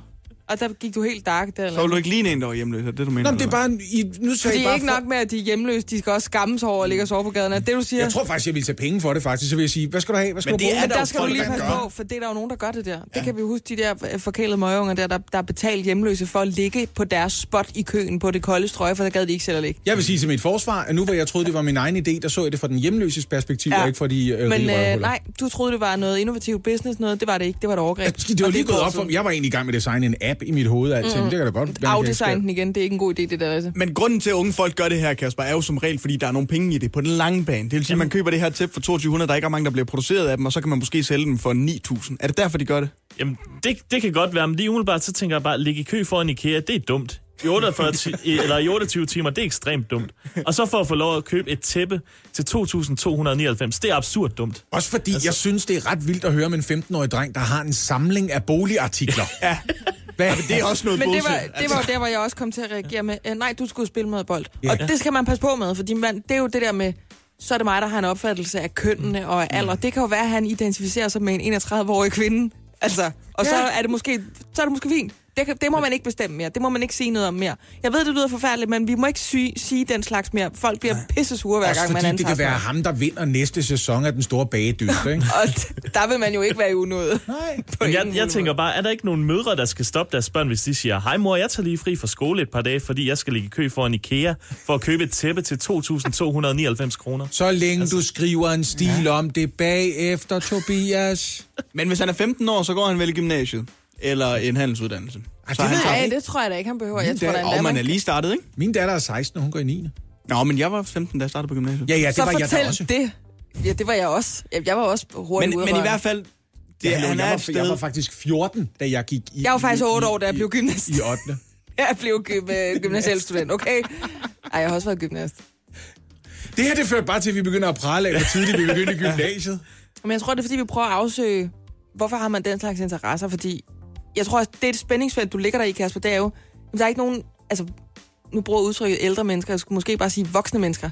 Og der gik du helt dark der. Eller? Så vil du ikke ligne en, der var hjemløs, er det du mener? Nå, men det er bare... en- I, nu sagde Fordi jeg bare ikke for- nok med, at de er hjemløse, de skal også skamme sig over at ligge og sove på gaden. Er det, du siger? Jeg tror faktisk, jeg ville tage penge for det, faktisk. Så vil jeg sige, hvad skal du have? Hvad skal Men du det bruge? er Men der der skal du folk, lige der passe på, for det er der jo nogen, der gør det der. Det kan vi huske, de der øh, forkælede møgeunger der, der, der er betalt hjemløse for at ligge på deres spot i køen på det kolde strøg, for der gad de ikke selv at ligge. Jeg vil sige til mit forsvar, at nu hvor jeg troede, det var min egen idé, der så jeg det fra den hjemløses perspektiv, Ja. og ikke fra de øh, Men øh, nej, du troede, det var noget innovativt business, noget. Det var det ikke. Det var et overgreb. Det var lige er gået op for mig. Jeg var egentlig i gang med at designe en app i mit hoved. Altid. Mm. Det kan da godt. være, Afdesign den igen, det er ikke en god idé, det der. Altså. Men grunden til, at unge folk gør det her, Kasper, er jo som regel, fordi der er nogle penge i det på den lange bane. Det vil sige, at man køber det her tæp for 2200, der er ikke er mange, der bliver produceret af dem, og så kan man måske sælge dem for 9000. Er det derfor, de gør det? Jamen, det, det kan godt være, men lige umiddelbart, så tænker jeg bare, at ligge i kø foran IKEA, det er dumt. I, 48 ti- i- eller i 28 timer, det er ekstremt dumt. Og så for at få lov at købe et tæppe til 2.299, det er absurd dumt. Også fordi altså... jeg synes, det er ret vildt at høre om en 15-årig dreng, der har en samling af boligartikler. Ja. [LAUGHS] Hvad? Det er også noget Men det bullshit. var, det var jo der, hvor jeg også kom til at reagere med, øh, nej, du skulle spille med bold. Ja. Og det skal man passe på med, fordi man, det er jo det der med, så er det mig, der har en opfattelse af kønnene og af alder. Det kan jo være, at han identificerer sig med en 31-årig kvinde. Altså, og så er det måske, så er det måske fint. Det, kan, det må man ikke bestemme mere. Det må man ikke sige noget om mere. Jeg ved, det lyder forfærdeligt, men vi må ikke sy- sige den slags mere. Folk bliver pisse sure hver Også gang, man fordi det antager kan være ham, der vinder næste sæson af den store bagedyst, ikke? [LAUGHS] Og der vil man jo ikke være i unået. [LAUGHS] Nej. Men jeg, jeg tænker bare, er der ikke nogen mødre, der skal stoppe deres børn, hvis de siger, hej mor, jeg tager lige fri fra skole et par dage, fordi jeg skal ligge i kø for en IKEA for at købe et tæppe til 2.299 kroner? Så længe du skriver en stil om det bagefter, Tobias. Men hvis han er 15 år, så går han vel i gymnasiet. Eller en handelsuddannelse. Ej, det han tager- det tror jeg da ikke, han behøver. Jeg tror, der er Og en man man... er lige startet, ikke? Min datter er 16, og hun går i 9. Nå, men jeg var 15, da jeg startede på gymnasiet. Ja, ja, det så var jeg fortæl også. det. Ja, det var jeg også. Jeg jeg var også hurtigt Men, ude men i hvert fald, det, Ja, han jeg, er var, et jeg sted... var faktisk 14, da jeg gik i... Jeg var faktisk i- 8 i- år, da jeg blev gymnast. I 8. [LAUGHS] Jeg blev gy- øh, gymnasiel student, okay? Ej, jeg har også været gymnast. Det her, det førte bare til, at vi begynder at prale af, hvor tidligt vi begyndte i [LAUGHS] gymnasiet. Men jeg tror, det er, fordi vi prøver at afsøge, hvorfor har man den slags interesser? Fordi jeg tror, det er et spændingsfelt, du ligger der i, Kasper, det er jo, der er ikke nogen, altså, nu bruger udtrykket ældre mennesker, jeg skulle måske bare sige voksne mennesker,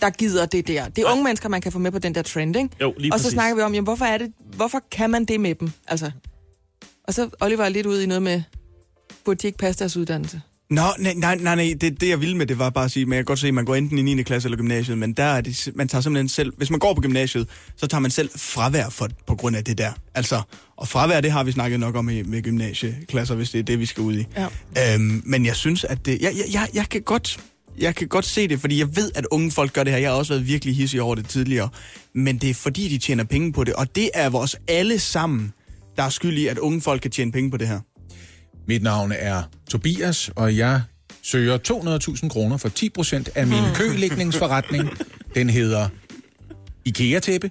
der gider det der. Det er unge mennesker, man kan få med på den der trend, ikke? Jo, lige og så præcis. snakker vi om, jamen, hvorfor er det, hvorfor kan man det med dem? Altså, og så Oliver er lidt ude i noget med, burde de ikke passe deres uddannelse? Nå, nej, nej, nej, nej. Det, det jeg ville med, det var bare at sige, jeg kan godt se, at man går enten i 9. klasse eller gymnasiet, men der er det, man tager simpelthen selv, hvis man går på gymnasiet, så tager man selv fravær for, på grund af det der. Altså, og fravær, det har vi snakket nok om i, med gymnasieklasser, hvis det er det, vi skal ud i. Ja. Øhm, men jeg synes, at det, jeg, jeg, jeg, jeg kan godt jeg kan godt se det, fordi jeg ved, at unge folk gør det her. Jeg har også været virkelig hissig over det tidligere. Men det er fordi, de tjener penge på det. Og det er vores alle sammen, der er skyld i, at unge folk kan tjene penge på det her. Mit navn er Tobias, og jeg søger 200.000 kroner for 10 procent af min kølægningsforretning. Den hedder IKEA-tæppe.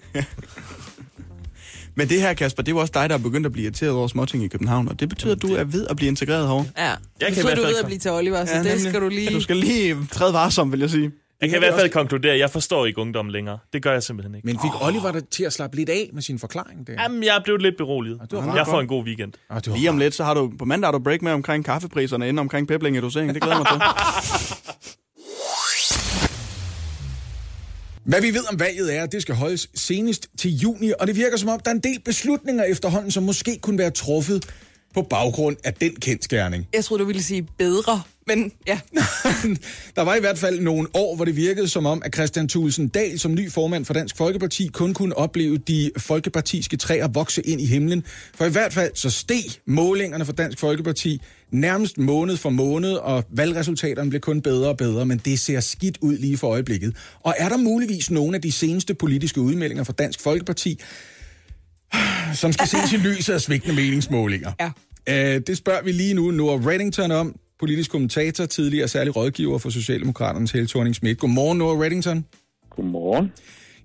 Men det her, Kasper, det er jo også dig, der er begyndt at blive irriteret over småting i København, og det betyder, at du er ved at blive integreret herovre. Ja, Jeg kan i hvert du ved at blive til Oliver, så ja, det nemlig. skal du lige... Ja, du skal lige træde varsom, vil jeg sige. Jeg kan i hvert fald konkludere, at jeg forstår ikke ungdommen længere. Det gør jeg simpelthen ikke. Men fik Oliver dig til at slappe lidt af med sin forklaring der? Jamen, jeg er blevet lidt beroliget. det var Jeg får en god weekend. Ah, Lige om lidt, så har du på mandag har du break med omkring kaffepriserne inde omkring Peblinge dosering. Det glæder mig til. [LAUGHS] Hvad vi ved om valget er, at det skal holdes senest til juni, og det virker som om, der er en del beslutninger efterhånden, som måske kunne være truffet på baggrund af den kendskærning. Jeg troede, du ville sige bedre, men ja. [LAUGHS] Der var i hvert fald nogle år, hvor det virkede som om, at Christian Thulesen Dahl som ny formand for Dansk Folkeparti kun kunne opleve de folkepartiske træer vokse ind i himlen. For i hvert fald så steg målingerne for Dansk Folkeparti nærmest måned for måned, og valgresultaterne blev kun bedre og bedre, men det ser skidt ud lige for øjeblikket. Og er der muligvis nogle af de seneste politiske udmeldinger fra Dansk Folkeparti, som skal ses i lyset af svigtende meningsmålinger? Ja. Øh, det spørger vi lige nu Noah Reddington om, politisk kommentator, tidligere særlig rådgiver for Socialdemokraternes Helle thorning Schmidt. Godmorgen, Noah Reddington. Godmorgen.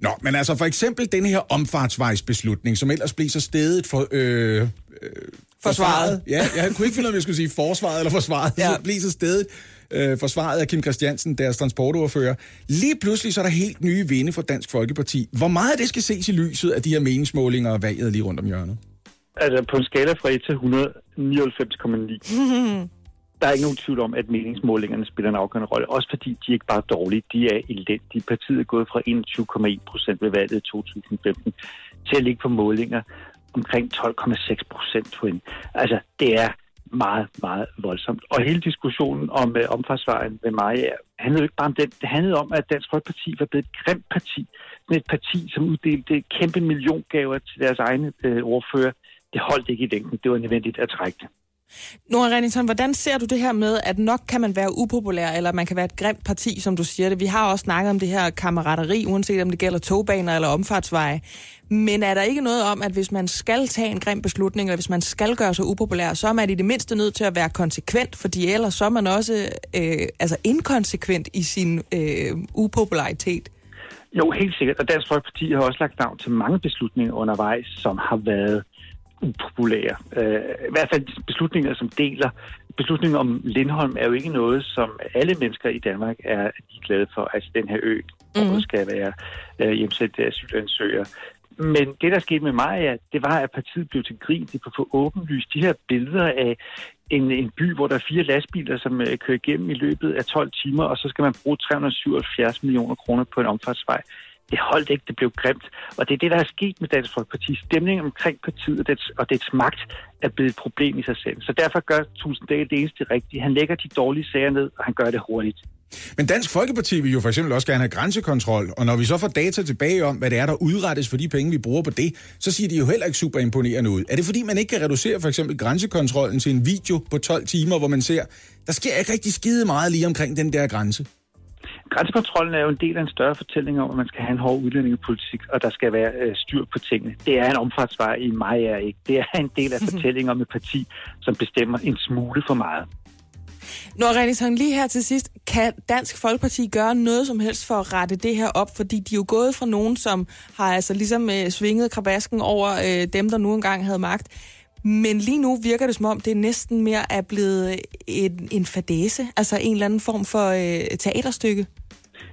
Nå, men altså for eksempel den her omfartsvejsbeslutning, som ellers blev så stedet for... Øh, øh, Forsvaret. Ja, jeg kunne ikke finde ud af, om jeg skulle sige forsvaret eller forsvaret. Ja. Ja. Så blev så stedet øh, forsvaret af Kim Christiansen, deres transportordfører. Lige pludselig så er der helt nye vinde for Dansk Folkeparti. Hvor meget af det skal ses i lyset af de her meningsmålinger og valget lige rundt om hjørnet? Altså på en skala fra 1 til 199,9. [LAUGHS] Der er ikke nogen tvivl om, at meningsmålingerne spiller en afgørende rolle. Også fordi de ikke bare er dårlige, de er elendige. Partiet er gået fra 21,1 procent ved valget i 2015 til at ligge på målinger omkring 12,6 procent. Altså, det er meget, meget voldsomt. Og hele diskussionen om øh, omfartsvejen ved mig handlede jo ikke bare om den. Det handlede om, at Dansk Folkeparti var blevet et grimt parti. Sådan et parti, som uddelte kæmpe milliongaver til deres egne øh, ordfører. Det holdt ikke i længden. Det var nødvendigt at trække det. Nora Renningsson, hvordan ser du det her med, at nok kan man være upopulær, eller man kan være et grimt parti, som du siger det? Vi har også snakket om det her kammerateri, uanset om det gælder togbaner eller omfartsveje. Men er der ikke noget om, at hvis man skal tage en grim beslutning, eller hvis man skal gøre sig upopulær, så er man i det mindste nødt til at være konsekvent, fordi ellers så er man også øh, altså inkonsekvent i sin øh, upopularitet. Jo, helt sikkert. Og Dansk Folkeparti har også lagt navn til mange beslutninger undervejs, som har været upopulære. Øh, I hvert fald beslutninger, som deler. Beslutningen om Lindholm er jo ikke noget, som alle mennesker i Danmark er glade for. Altså den her ø, hvor mm. skal være øh, hjemsendt asylansøgere. Men det, der skete med mig, er, det var, at partiet blev til grin. Det kunne få åbenlyst de her billeder af en, en by, hvor der er fire lastbiler, som øh, kører igennem i løbet af 12 timer, og så skal man bruge 377 millioner kroner på en omfartsvej. Det holdt ikke, det blev grimt. Og det er det, der er sket med Dansk Folkeparti. Stemningen omkring partiet og dets, og dets magt er blevet et problem i sig selv. Så derfor gør Tusinddal det eneste rigtige. Han lægger de dårlige sager ned, og han gør det hurtigt. Men Dansk Folkeparti vil jo for eksempel også gerne have grænsekontrol, og når vi så får data tilbage om, hvad det er, der udrettes for de penge, vi bruger på det, så siger de jo heller ikke super imponerende ud. Er det fordi, man ikke kan reducere for eksempel grænsekontrollen til en video på 12 timer, hvor man ser, der sker ikke rigtig skide meget lige omkring den der grænse? Grænsekontrollen er jo en del af en større fortælling om, at man skal have en hård udlændingepolitik, og der skal være øh, styr på tingene. Det er en omfartsvej i mig er ikke. Det er en del af fortællingen om et parti, som bestemmer en smule for meget. Nå, René lige her til sidst. Kan Dansk Folkeparti gøre noget som helst for at rette det her op? Fordi de er jo gået fra nogen, som har altså ligesom øh, svinget krabasken over øh, dem, der nu engang havde magt. Men lige nu virker det som om, det næsten mere er blevet en, en fadese, altså en eller anden form for øh, teaterstykke.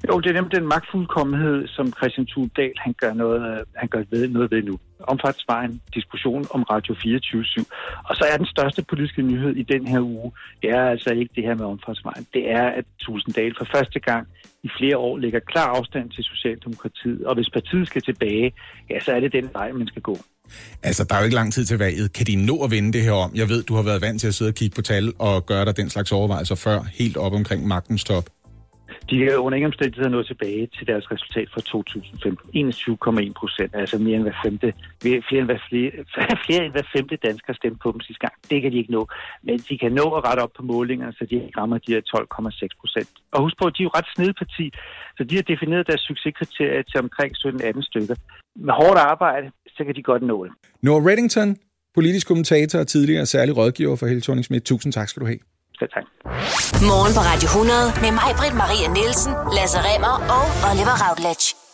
Jo, det er nemlig den magtfuldkommenhed, som Christian Thuldahl, han gør noget, øh, han gør ved, noget ved nu. Omfartsvejen, diskussion om Radio 24-7. Og så er den største politiske nyhed i den her uge, det er altså ikke det her med omfartsvejen. Det er, at Tusinddal for første gang i flere år lægger klar afstand til Socialdemokratiet. Og hvis partiet skal tilbage, ja, så er det den vej, man skal gå. Altså, der er jo ikke lang tid til valget. Kan de nå at vende det her om? Jeg ved, du har været vant til at sidde og kigge på tal og gøre dig den slags overvejelser før, helt op omkring magtens top. De er under ingen omstændigheder nå tilbage til deres resultat fra 2015. 21,1 procent, altså mere end hver femte, flere end hver, flere, [LAUGHS] flere end hver femte dansker stemte på dem sidste gang. Det kan de ikke nå. Men de kan nå at rette op på målingerne, så de ikke rammer de her 12,6 procent. Og husk på, at de er jo ret snede parti, så de har defineret deres succeskriterier til omkring 17-18 stykker. Med hårdt arbejde, så kan de godt nå det. Noah Reddington, politisk kommentator og tidligere særlig rådgiver for Helle thorning -Schmidt. Tusind tak skal du have. Selv tak. Morgen på Radio 100 med mig, Britt Maria Nielsen, Lasse Remmer og Oliver Routledge.